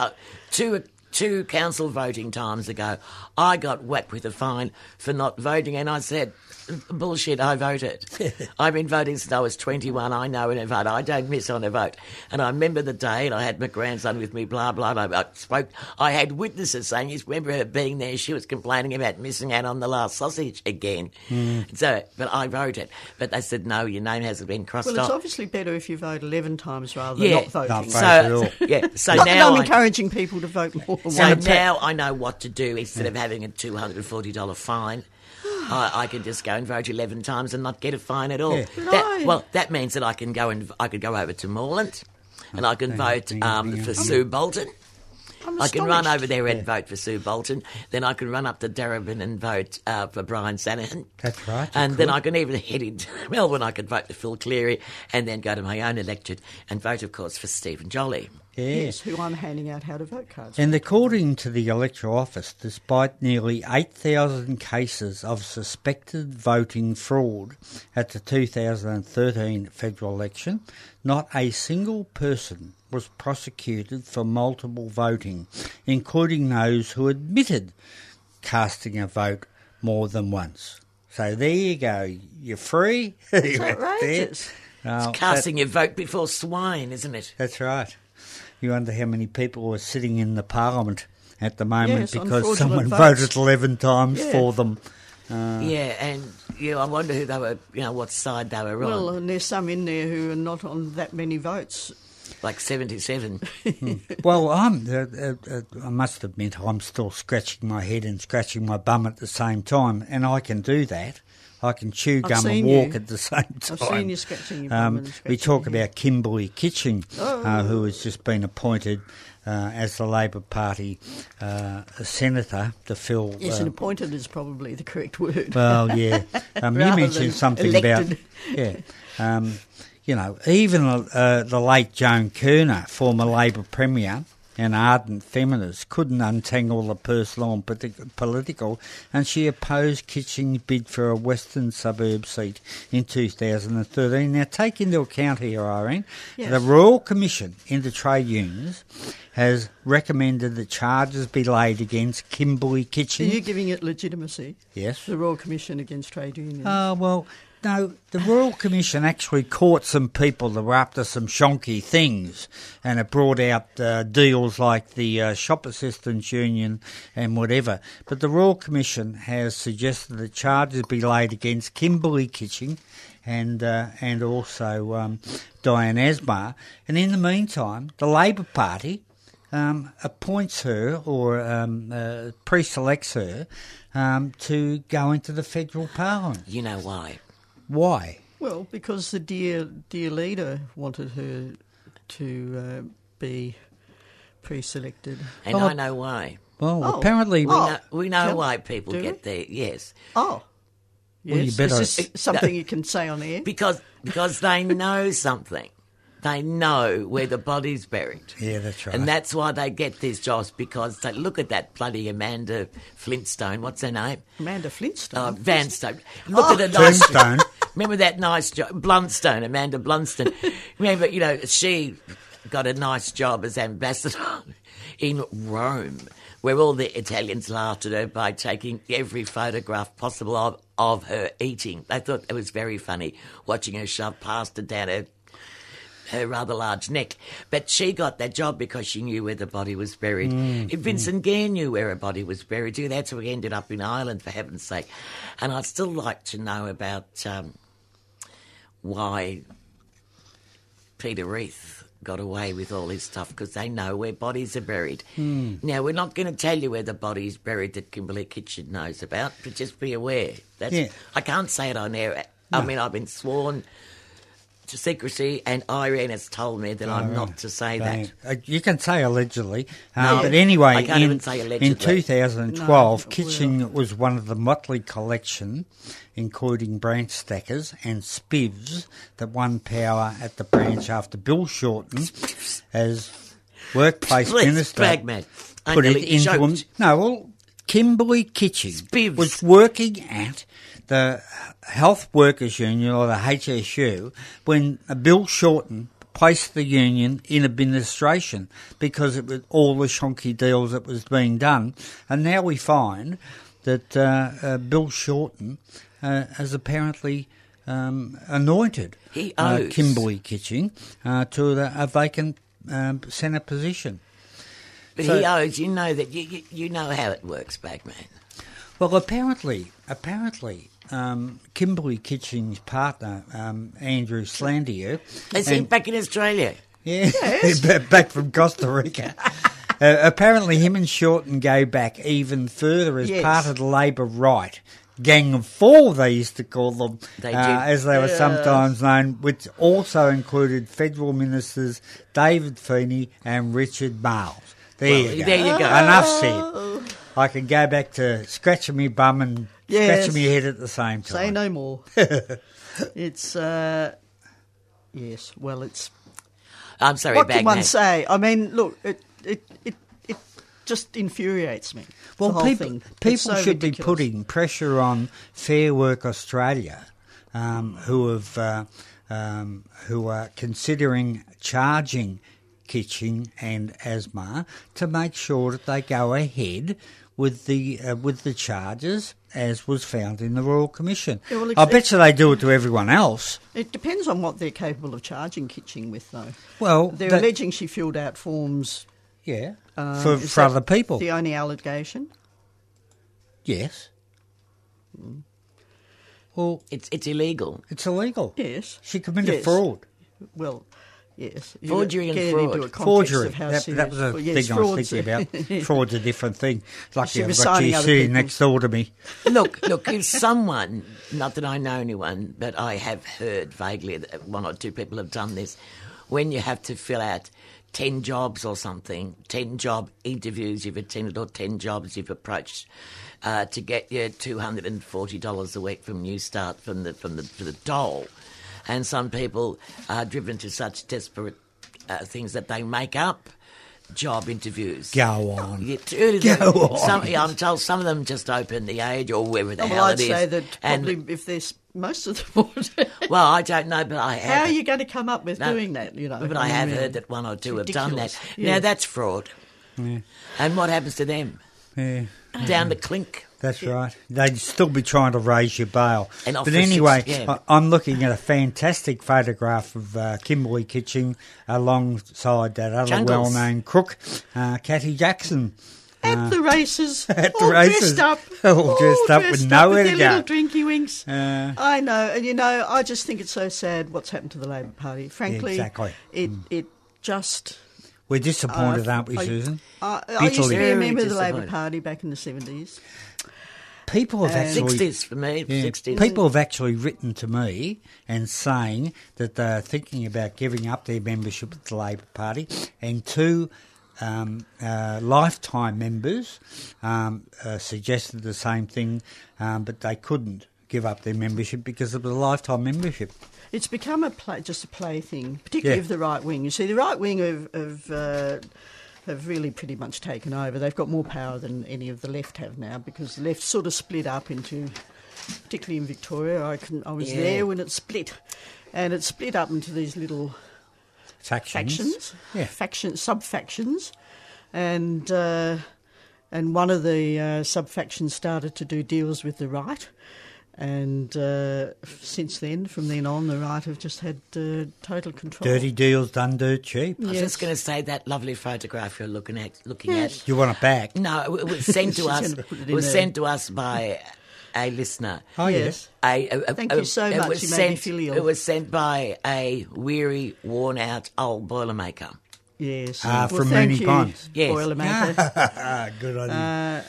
two two council voting times ago, I got whacked with a fine for not voting, and I said, "Bullshit! I voted. (laughs) I've been voting since I was twenty one. I know when I vote. I don't miss on a vote." And I remember the day, and I had my grandson with me. Blah blah. blah. I spoke. I had witnesses saying, "You remember her being there? She was complaining about missing out on the last sausage again." Hmm. So, but I voted. But they said, "No, your name hasn't been crossed off. well, it's off." obviously better if you vote 11 times rather than Yeah. not voting. Not. So, at all. yeah, so (laughs) Not now I'm I, encouraging people to vote more so now I know what to do instead of having a two hundred and forty dollar fine. I, I can just go and vote eleven times and not get a fine at all. Yeah. That, No. well, that means that I can go and I could go over to Moreland, and I can vote um, for. Sue Bolton. I'm can run over there and vote for Sue Bolton. Then I can run up to Darebin and vote uh, for Brian Sanahan. That's right, you And then. I can even head into (laughs) Melbourne. I could vote for Phil Cleary and then go to my own electorate and vote, of course, for Stephen Jolly. Yeah. Yes, who I'm handing out how to vote cards. And according to the Electoral Office, despite nearly 8,000 cases of suspected voting fraud at the 2013 federal election, not a single person was prosecuted for multiple voting, including those who admitted casting a vote more than once. So there you go. You're free. (laughs) It's outrageous. Well, Casting your vote before swine, isn't it? that's right. You wonder how many people were sitting in the parliament at the moment Yes, because someone votes. voted 11 times Yeah. for them. yeah, and you know, I wonder who they were, you know, what side they were Well, on. Well, and there's some in there who are not on that many votes. Like 77. (laughs) Well, I'm, uh, uh, uh, I must admit, I'm still scratching my head and scratching my bum at the same time, and I can do that. I can chew gum and walk you. at the same time. I've seen you scratching your Um, and we talk about Kimberly Kitching, Oh. uh, who has just been appointed uh, as the Labor Party uh, senator to fill. Yes, uh, and appointed is probably the correct word. Well, yeah. (laughs) Um, you mentioned something elected. about yeah. Um, you know, even uh, the late Joan Kirner, former Labor premier and ardent feminist, couldn't untangle the personal and politi- political, and she opposed Kitching's bid for a western suburb seat in 2013. Now, take into account here, Irene, Yes. the Royal Commission into Trade Unions has recommended that charges be laid against Kimberly Kitching. Are you giving it legitimacy? yes. The Royal Commission against Trade Unions. Uh, well, no, the Royal Commission actually caught some people that were up to some shonky things, and it brought out uh, deals like the uh, Shop Assistants Union and whatever. But the Royal Commission has suggested that charges be laid against Kimberly Kitching and uh, and also um, Diane Asmar. And in the meantime, the Labor Party um, appoints her or um, uh, pre-selects her um, to go into the federal parliament. You know why? Why? Well, because the dear dear leader wanted her to uh, be pre-selected. And Oh. I know why. Well, Oh. apparently, We Oh. know, we know Tell- why people do get there. Yes, Oh, yes. Well, you better- Is this (laughs) something you can say on air? because because they know something. They know where the body's buried. Yeah, that's right. And that's why they get these jobs because they look at that bloody Amanda Flintstone. What's her name? Amanda Uh, Flintstone. Vanstone. Look Oh. at the nice Tombstone. Remember that nice job, Blunstone, Amanda Blunstone. Remember, you know, she got a nice job as ambassador (laughs) in Rome, where all the Italians laughed at her by taking every photograph possible of, of her eating. They thought it was very funny watching her shove pasta down her her rather large neck. But she got that job because she knew where the body was buried. Mm, if Vincent mm. Gair knew where her body was buried too, that's why he ended up in Ireland, for heaven's sake. And I'd still like to know about um, why Peter Reith got away with all his stuff because they know where bodies are buried. Hmm. Now, we're not going to tell you where the body's buried that Kimberly Kitching knows about, but just be aware. That's, Yeah. I can't say it on air. I mean, I've been sworn to secrecy, and Irene has told me that I'm not to say that. Uh, you can say allegedly, uh, No, but anyway, I can't in, even say allegedly. in 2012, No, Kitching was one of the motley collection, including branch stackers and spivs, that won power at the branch after Bill Shorten, as workplace Please, minister, Bagman. I put it nearly into him. No, well, Kimberly Kitching Spivs. was working at the Health Workers Union or the HSU when Bill Shorten placed the union in administration because it was all the shonky deals that was being done, and now we find that uh, uh, Bill Shorten uh, has apparently. Um, anointed uh. Kimberly Kitching uh, to the, a vacant um, Senate position. But So- he owes, you know that, you, you, you know how it works, Bagman. Well, apparently, apparently, um, Kimberly Kitching's partner, um, Andrew Landeryou, Is he back in Australia? yeah, (laughs) back from Costa Rica. (laughs) Uh, apparently, him and Shorten go back even further as Yes. part of the Labor right. Gang of Four, they used to call them, They uh, as they were sometimes known, which also included federal ministers David Feeney and Richard Marles. There Well, you go. there you go. Enough said. I can go back to scratching me bum and Yes. scratching me head at the same time. Say no more. (laughs) it's uh, yes. Well, it's I'm sorry, what Bagman. can one say? I mean, look, it it it, it just infuriates me. Well, the whole people, thing. People so should be putting pressure on Fair Work Australia, um, who have uh, um, who are considering charging Kitching and Asmar to make sure that they go ahead with the uh, with the charges as was found in the Royal Commission. Yeah, well, I it's- bet you they do it to everyone else. It depends on what they're capable of charging Kitching with, though. Well, They're that- alleging she filled out forms yeah, um, for, is for that other people. The only allegation. Yes. Well, It's, it's illegal. it's illegal. Yes. She committed Yes. fraud. Well, yes. You Forgery and fraud. Into a Forgery. Of how That, serious, that was a well, yes, thing I was thinking about. (laughs) Fraud's a different thing. It's like She I've was got signing you other sitting people's- next door to me. (laughs) look, look, if (laughs) someone, not that I know anyone, but I have heard vaguely that one or two people have done this, when you have to fill out 10 jobs or something, 10 job interviews you've attended or 10 jobs you've approached uh, to get your $240 a week from New Start from the, from the, for the dole. And some people are driven to such desperate uh, things that they make up job interviews. Go on. Yeah, truly, Go they- on. Some, yeah, I'm told some of them just open the age or wherever the Oh, hell well, I'd it is. say that And- probably if there's most of them would. (laughs) well, I don't know, but I have. How are you going to come up with No, doing that? You know, But I have mean, heard that one or two have done that. ridiculous. Now Yeah. that's fraud. And what happens to them? Yeah. Down the clink. That's right. They'd still be trying to raise your bail. And but anyway, six- yeah. I, I'm looking at a fantastic photograph of uh, Kimberly Kitching alongside that other Jungles. well-known crook, uh, Kathy Jackson. At the races, (laughs) at the all races. dressed up, (laughs) All dressed up with dressed nowhere with to their go. little drinky winks. Uh, I know, and you know, I just think it's so sad what's happened to the Labor Party. Frankly, Exactly. it it just. we're disappointed, Uh, aren't we, I- Susan? I, I used to be a member of the Labor. Party back in the seventies. People have Uh, actually 60s for me, Yeah. 60s. People have actually written to me and saying that they're thinking about giving up their membership of the Labor Party, and two um, uh, lifetime members um, uh, suggested the same thing, um, but they couldn't give up their membership because of the lifetime membership. It's become a play, just a plaything, particularly Yeah. of the right wing. You see, the right wing of, have, uh, have really pretty much taken over. They've got more power than any of the left have now because the left sort of split up into, particularly in Victoria. I can I was Yeah. there when it split, and it split up into these little Factions. factions, Yeah. factions, sub factions, and uh, and one of the uh, sub factions started to do deals with the right, and uh, since then, from then on, the right have just had uh, total control. Dirty deals done dirt cheap. I was just going to say that lovely photograph you're looking at. Looking Yes. at. You want it back? No, it, it was sent to (laughs) us. it It was there. sent to us by a listener. Oh, yes. A, a, a- Thank a- you so it much. was You made me sent, feel ill. It was sent by a weary, worn-out old boilermaker. Yes. Ah, well, from thank Mooney you, Yes. Boilermaker. Ah, (laughs) Good on you.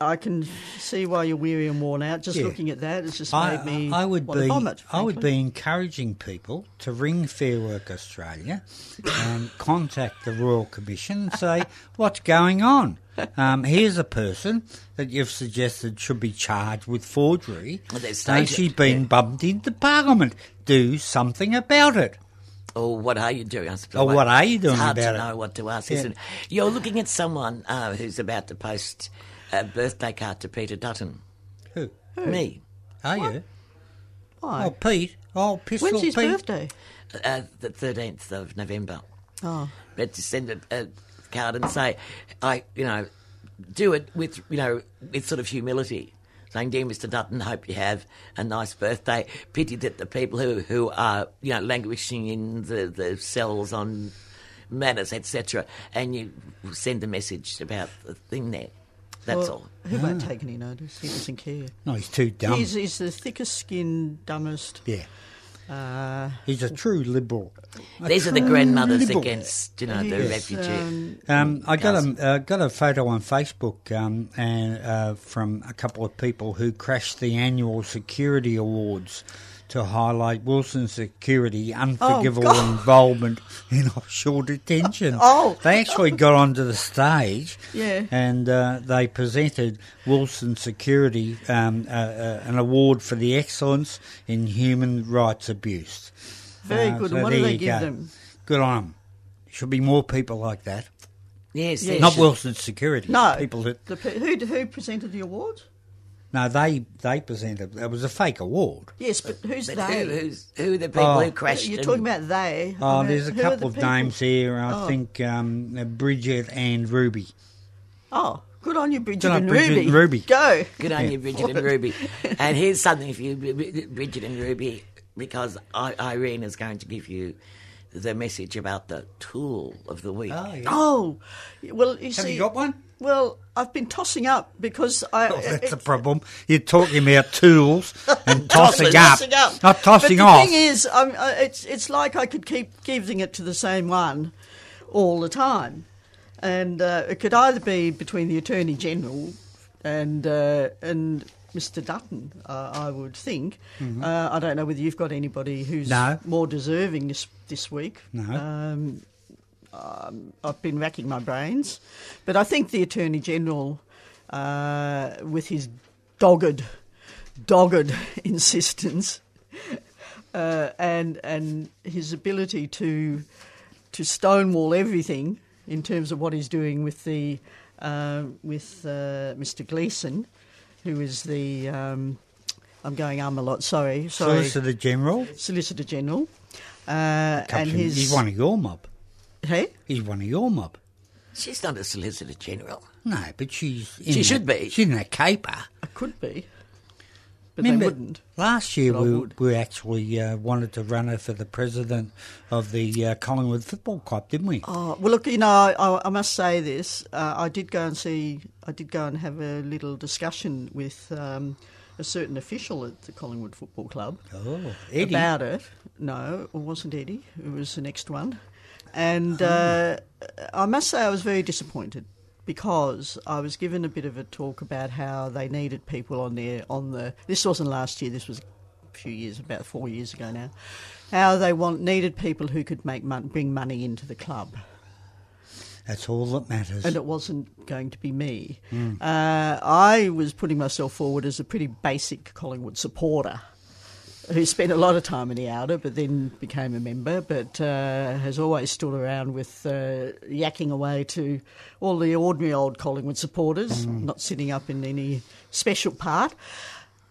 I can see why you're weary and worn out. Just Yeah. looking at that, it's just I, made me I would be vomit. I would be encouraging people to ring Fair Work Australia and contact the Royal Commission and say what's going on. Um, here's a person that you've suggested should be charged with forgery, Well, and she's been yeah. bumped into Parliament. Do something about it. Or what are you doing? I suppose. Or what are you doing it's hard to it? know what to ask, Yeah. isn't it? You're looking at someone uh, who's about to post a birthday card to Peter Dutton. Who Who? Me. are you? Why? Oh, Pete. Oh, Pistol When's his Pete. birthday? Uh, the 13th of November. Oh. but to send a, a card and say, I, you know, do it with, you know, with sort of humility. Saying, dear Mr. Dutton, hope you have a nice birthday. Pity that the people who, who are, you know, languishing in the, the cells on Manus, etc., and you send a message about the thing there. That's Well, all. Who won't take any notice? He doesn't care. No, he's too dumb. He's, he's the thickest skinned, dumbest. yeah, Uh, he's a true liberal. A These are the grandmothers liberal. against, you know, the he's, refugee. um, Um, I got a uh, got a photo on Facebook um, and uh, from a couple of people who crashed the annual security awards to highlight Wilson Security unforgivable Oh, involvement in offshore detention. (laughs) Oh. they actually got onto the stage, Yeah. and uh, they presented Wilson Security um, uh, uh, an award for the excellence in human rights abuse. Very Uh, good. so what do they give go. them? Good on them. Should be more people like that. yes, Yeah. there Not should- Wilson Security. No. people that The, who, who presented the award? No, they they presented. It was a fake award. Yes, but who's But they? who, who's, who are the people Oh. who crashed? You're talking about they. Oh, I mean, there's a couple the of people? names here. I Oh. think um, uh, Bridget and Ruby. Oh, good on you, Bridget, Good on and, Bridget Ruby. and Ruby. Go. Good on you, Bridget and Ruby. And here's something for you, B- B- Bridget and Ruby, because Irene is going to give you the message about the tool of the week. yeah. Oh, well, you Have see. you got one? Well, I've been tossing up because I. Oh, that's a it- problem. You're talking about tools (laughs) and tossing, tossing up, up. not tossing but off. The thing is, um, it's it's like I could keep giving it to the same one all the time, and uh, it could either be between the Attorney General and uh, and Mr. Dutton. Uh, I would think. Uh, I don't know whether you've got anybody who's Mm-hmm. No. more deserving this this week. No. Um, um, I've been racking my brains, but I think the Attorney General, uh, with his dogged, dogged (laughs) insistence, uh, and and his ability to to stonewall everything in terms of what he's doing with the uh, with uh, Mr. Gleeson, who is the um, I'm going um a lot. Sorry, sorry, Solicitor General. Solicitor General, uh, and his he's one of your mob. Hey. He's one of your mob. She's not a solicitor general. No, but she's. In She that- should be. She's in a caper. I could be, but Remember, they wouldn't. Last year But we, would. we actually uh, wanted to run her for the president of the uh, Collingwood Football Club, didn't we? Oh, well, look, you know, I, I must say this. Uh, I did go and see, I did go and have a little discussion with um, a certain official at the Collingwood Football Club Oh, Eddie. about it. No, it wasn't Eddie. It was the next one. And uh, I must say I was very disappointed because I was given a bit of a talk about how they needed people on there on the. This wasn't last year. This was a few years, about four years ago now. How they want needed people who could make mon- bring money into the club That's all that matters. and it wasn't going to be me. Uh, I was putting myself forward as a pretty basic Collingwood supporter who spent a lot of time in the outer, but then became a member, but uh, has always stood around with uh, yakking away to all the ordinary old Collingwood supporters, not sitting up in any special part.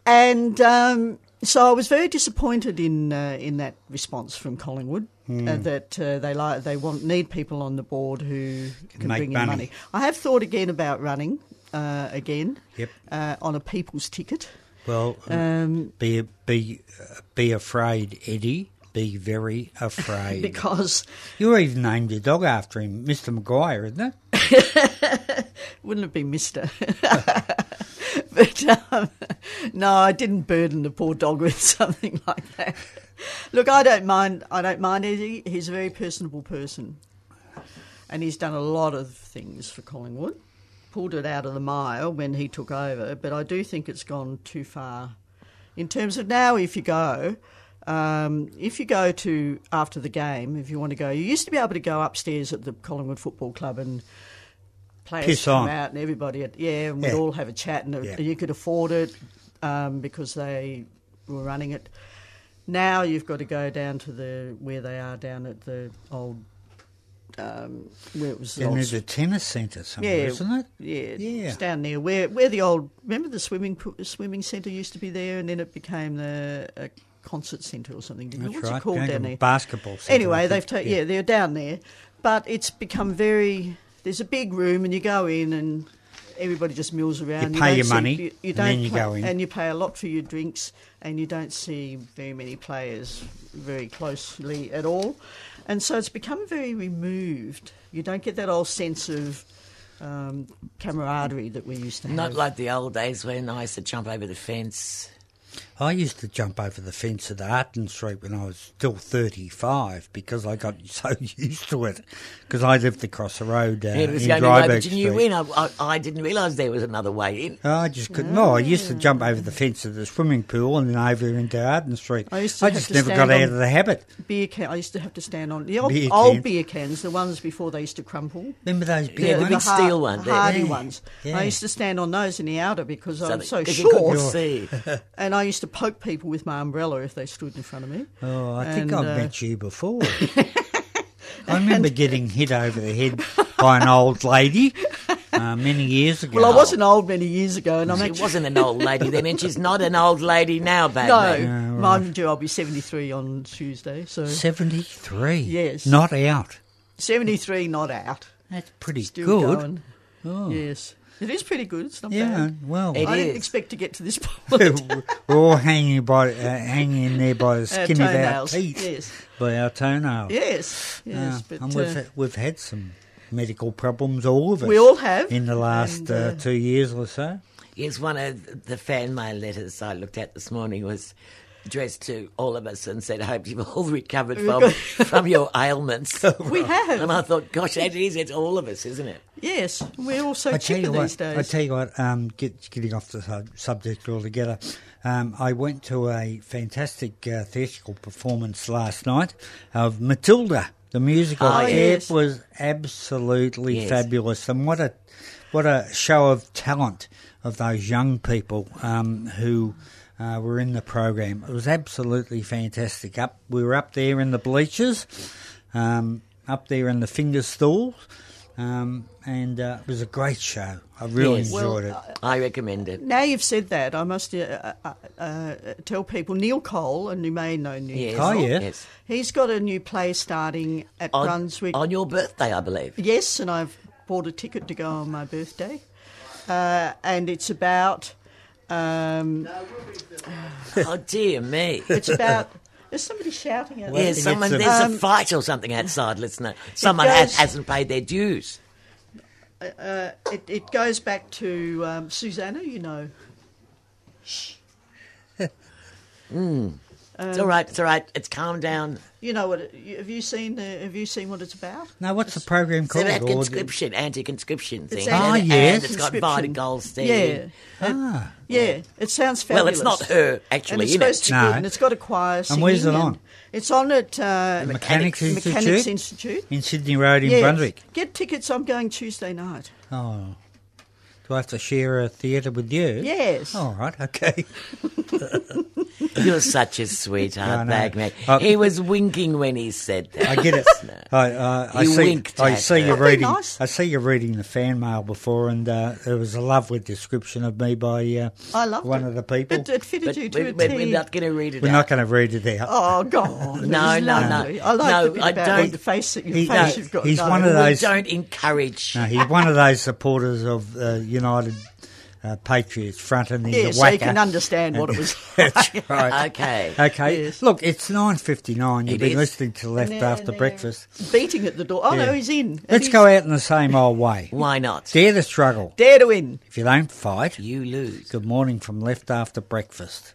And um, so I was very disappointed in uh, in that response from Collingwood. Uh, that uh, they like they want need people on the board who can bring money. in money. I have thought again about running uh, again Yep. uh, on a people's ticket. Well, Um, be be be afraid, Eddie. Be very afraid. (laughs) because you even named your dog after him, Mr. McGuire, isn't it? (laughs) wouldn't have been Mister. (laughs) but um, no, I didn't burden the poor dog with something like that. Look, I don't mind. I don't mind Eddie. He's a very personable person, and he's done a lot of things for Collingwood. Pulled it out of the mire when he took over, but I do think it's gone too far. In terms of now, if you go, um, if you go to after the game, if you want to go, you used to be able to go upstairs at the Collingwood Football Club and players Piss come on. out and everybody, had, yeah, and we'd Yeah. all have a chat and Yeah. you could afford it um, because they were running it. Now you've got to go down to the where they are down at the old um, where it was the And old there's a tennis centre somewhere, yeah, isn't it? Yeah, Yeah. it's down there where where the old remember the swimming pool, swimming centre used to be there, and then it became the a concert centre or something. That's What's right. it called Going down there? Basketball centre. Anyway, they've ta- yeah. they're down there, but it's become very. There's a big room, and you go in, and everybody just mills around. You pay your see- money, you, you don't then you play- go in. and you pay a lot for your drinks, and you don't see very many players very closely at all, and so it's become very removed. You don't get that old sense of um, camaraderie that we used to have. Not like the old days when I used to jump over the fence. I used to jump over the fence at Arden Street when I was still 35 because I got (laughs) so used to it because I lived across the road uh, it was in the only way, Dryburgh Street. you knew in. I, I, I didn't realise there was another way in. I just couldn't. No, I used to jump over the fence of the swimming pool and then over into Arden Street. I used to have just to never got out on- of the habit. beer can. I used to have to stand on the old, Beer old can. beer cans, the ones before they used to crumple. Remember those big Yeah, the ones? big har- steel one, the yeah. hardy Yeah, ones. yeah. I used to stand on those in the outer because I that- was so 'cause you couldn't short, see. (laughs) and I used to poke people with my umbrella if they stood in front of me. Oh, I think I've uh, met you before. (laughs) I remember getting hit over the head by an old lady uh, many years ago. Well, I wasn't old many years ago, and I'm She actually wasn't an old lady then, and she's not an old lady now, (laughs) baby. no, mind you, I'll be 73 on Tuesday, so 73. Yes. Not out. 73 not out, That's pretty still good. going. Oh. Yes, it is pretty good. It's not Yeah, bad. well, It I didn't expect to get to this (laughs) point. we're (laughs) all hanging by, uh, hanging in there by the Our skin of our toenails, teeth, yes. by our toenails. Yes, yes, Uh, but and we've uh, we've had some medical problems, all of us. we all have in the last and, uh, uh, two years or so. Yes, one of the fan mail letters I looked at this morning was addressed to all of us and said, I hope you've all (laughs) recovered from, (laughs) from your ailments. (laughs) we have. And I thought, gosh, that is, it's all of us, isn't it? Yes, we're all so I tell chipper these what. I days. tell you what. Um, get, getting off the sub- subject altogether. Um, I went to a fantastic uh, theatrical performance last night of Matilda, the musical. Oh, it was absolutely Yes. fabulous, and what a what a show of talent of those young people um, who. Uh, were in the program. It was absolutely fantastic. Up, we were up there in the bleachers, um, up there in the finger stalls, um, and uh, it was a great show. I really Yes. enjoyed Well, it. I recommend it. now you've said that, I must uh, uh, uh, tell people Neil Cole, and you may know Neil. Yes. Oh, yeah. Yes. He's got a new play starting at On, Brunswick. on your birthday, I believe. yes, and I've bought a ticket to go on my birthday, uh, and it's about um, Oh dear me. it's about. There's somebody shouting at Yeah, someone, some- there's Um, a fight or something outside, listener. Someone goes- has, hasn't paid their dues. Uh, it, it goes back to um, Susanna, you know. It's all right, it's all right. It's calmed down. You know what? Have you seen? Uh, have you seen what it's about? Now, what's the program It's called? about Or- conscription, anti-conscription thing. It's and, anti- and Ah, yes. it's got conscription. Vida Goldstein. Yeah, Ah, yeah. It sounds fantastic. Well, it's not her, and actually, it's supposed it. to be No. good, and it's got a choir singing. and where's it on? It's on at uh, Mechanics Institute Mechanics Institute. in Sydney Road in Yes. Brunswick. Get tickets. I'm going Tuesday night. Oh, do I have to share a theatre with you? Yes. All right. Okay. (laughs) You're such a sweetheart, know. Bagman. Uh, he was winking when he said that. I get it. (laughs) I, uh, I You see. winked I at see her. you That'd reading. nice. I see you reading the fan mail before, and uh, there was a lovely description of me by uh, I love one it. of the people. It, it fitted But you to we, a we, T. we're not going to read it We're out. not going to read it out. Oh God! it (laughs) No, no, no. I like No, the bit I about don't- the face that your He- face no, you've got. he's going. one of those- don't encourage. No, he's one of those supporters of uh, United uh, Patriots front, and he's Yeah, so you can understand what it was. (laughs) That's right. Okay. Okay. Yes. Look, it's nine fifty nine. You've It been is. listening to Left And they're- After they're Breakfast. Beating at the door. Oh Yeah. no, he's in. Let's he's go out in the same old way. Why not? Dare to struggle. Dare to win. If you don't fight, You lose. good morning from Left After Breakfast.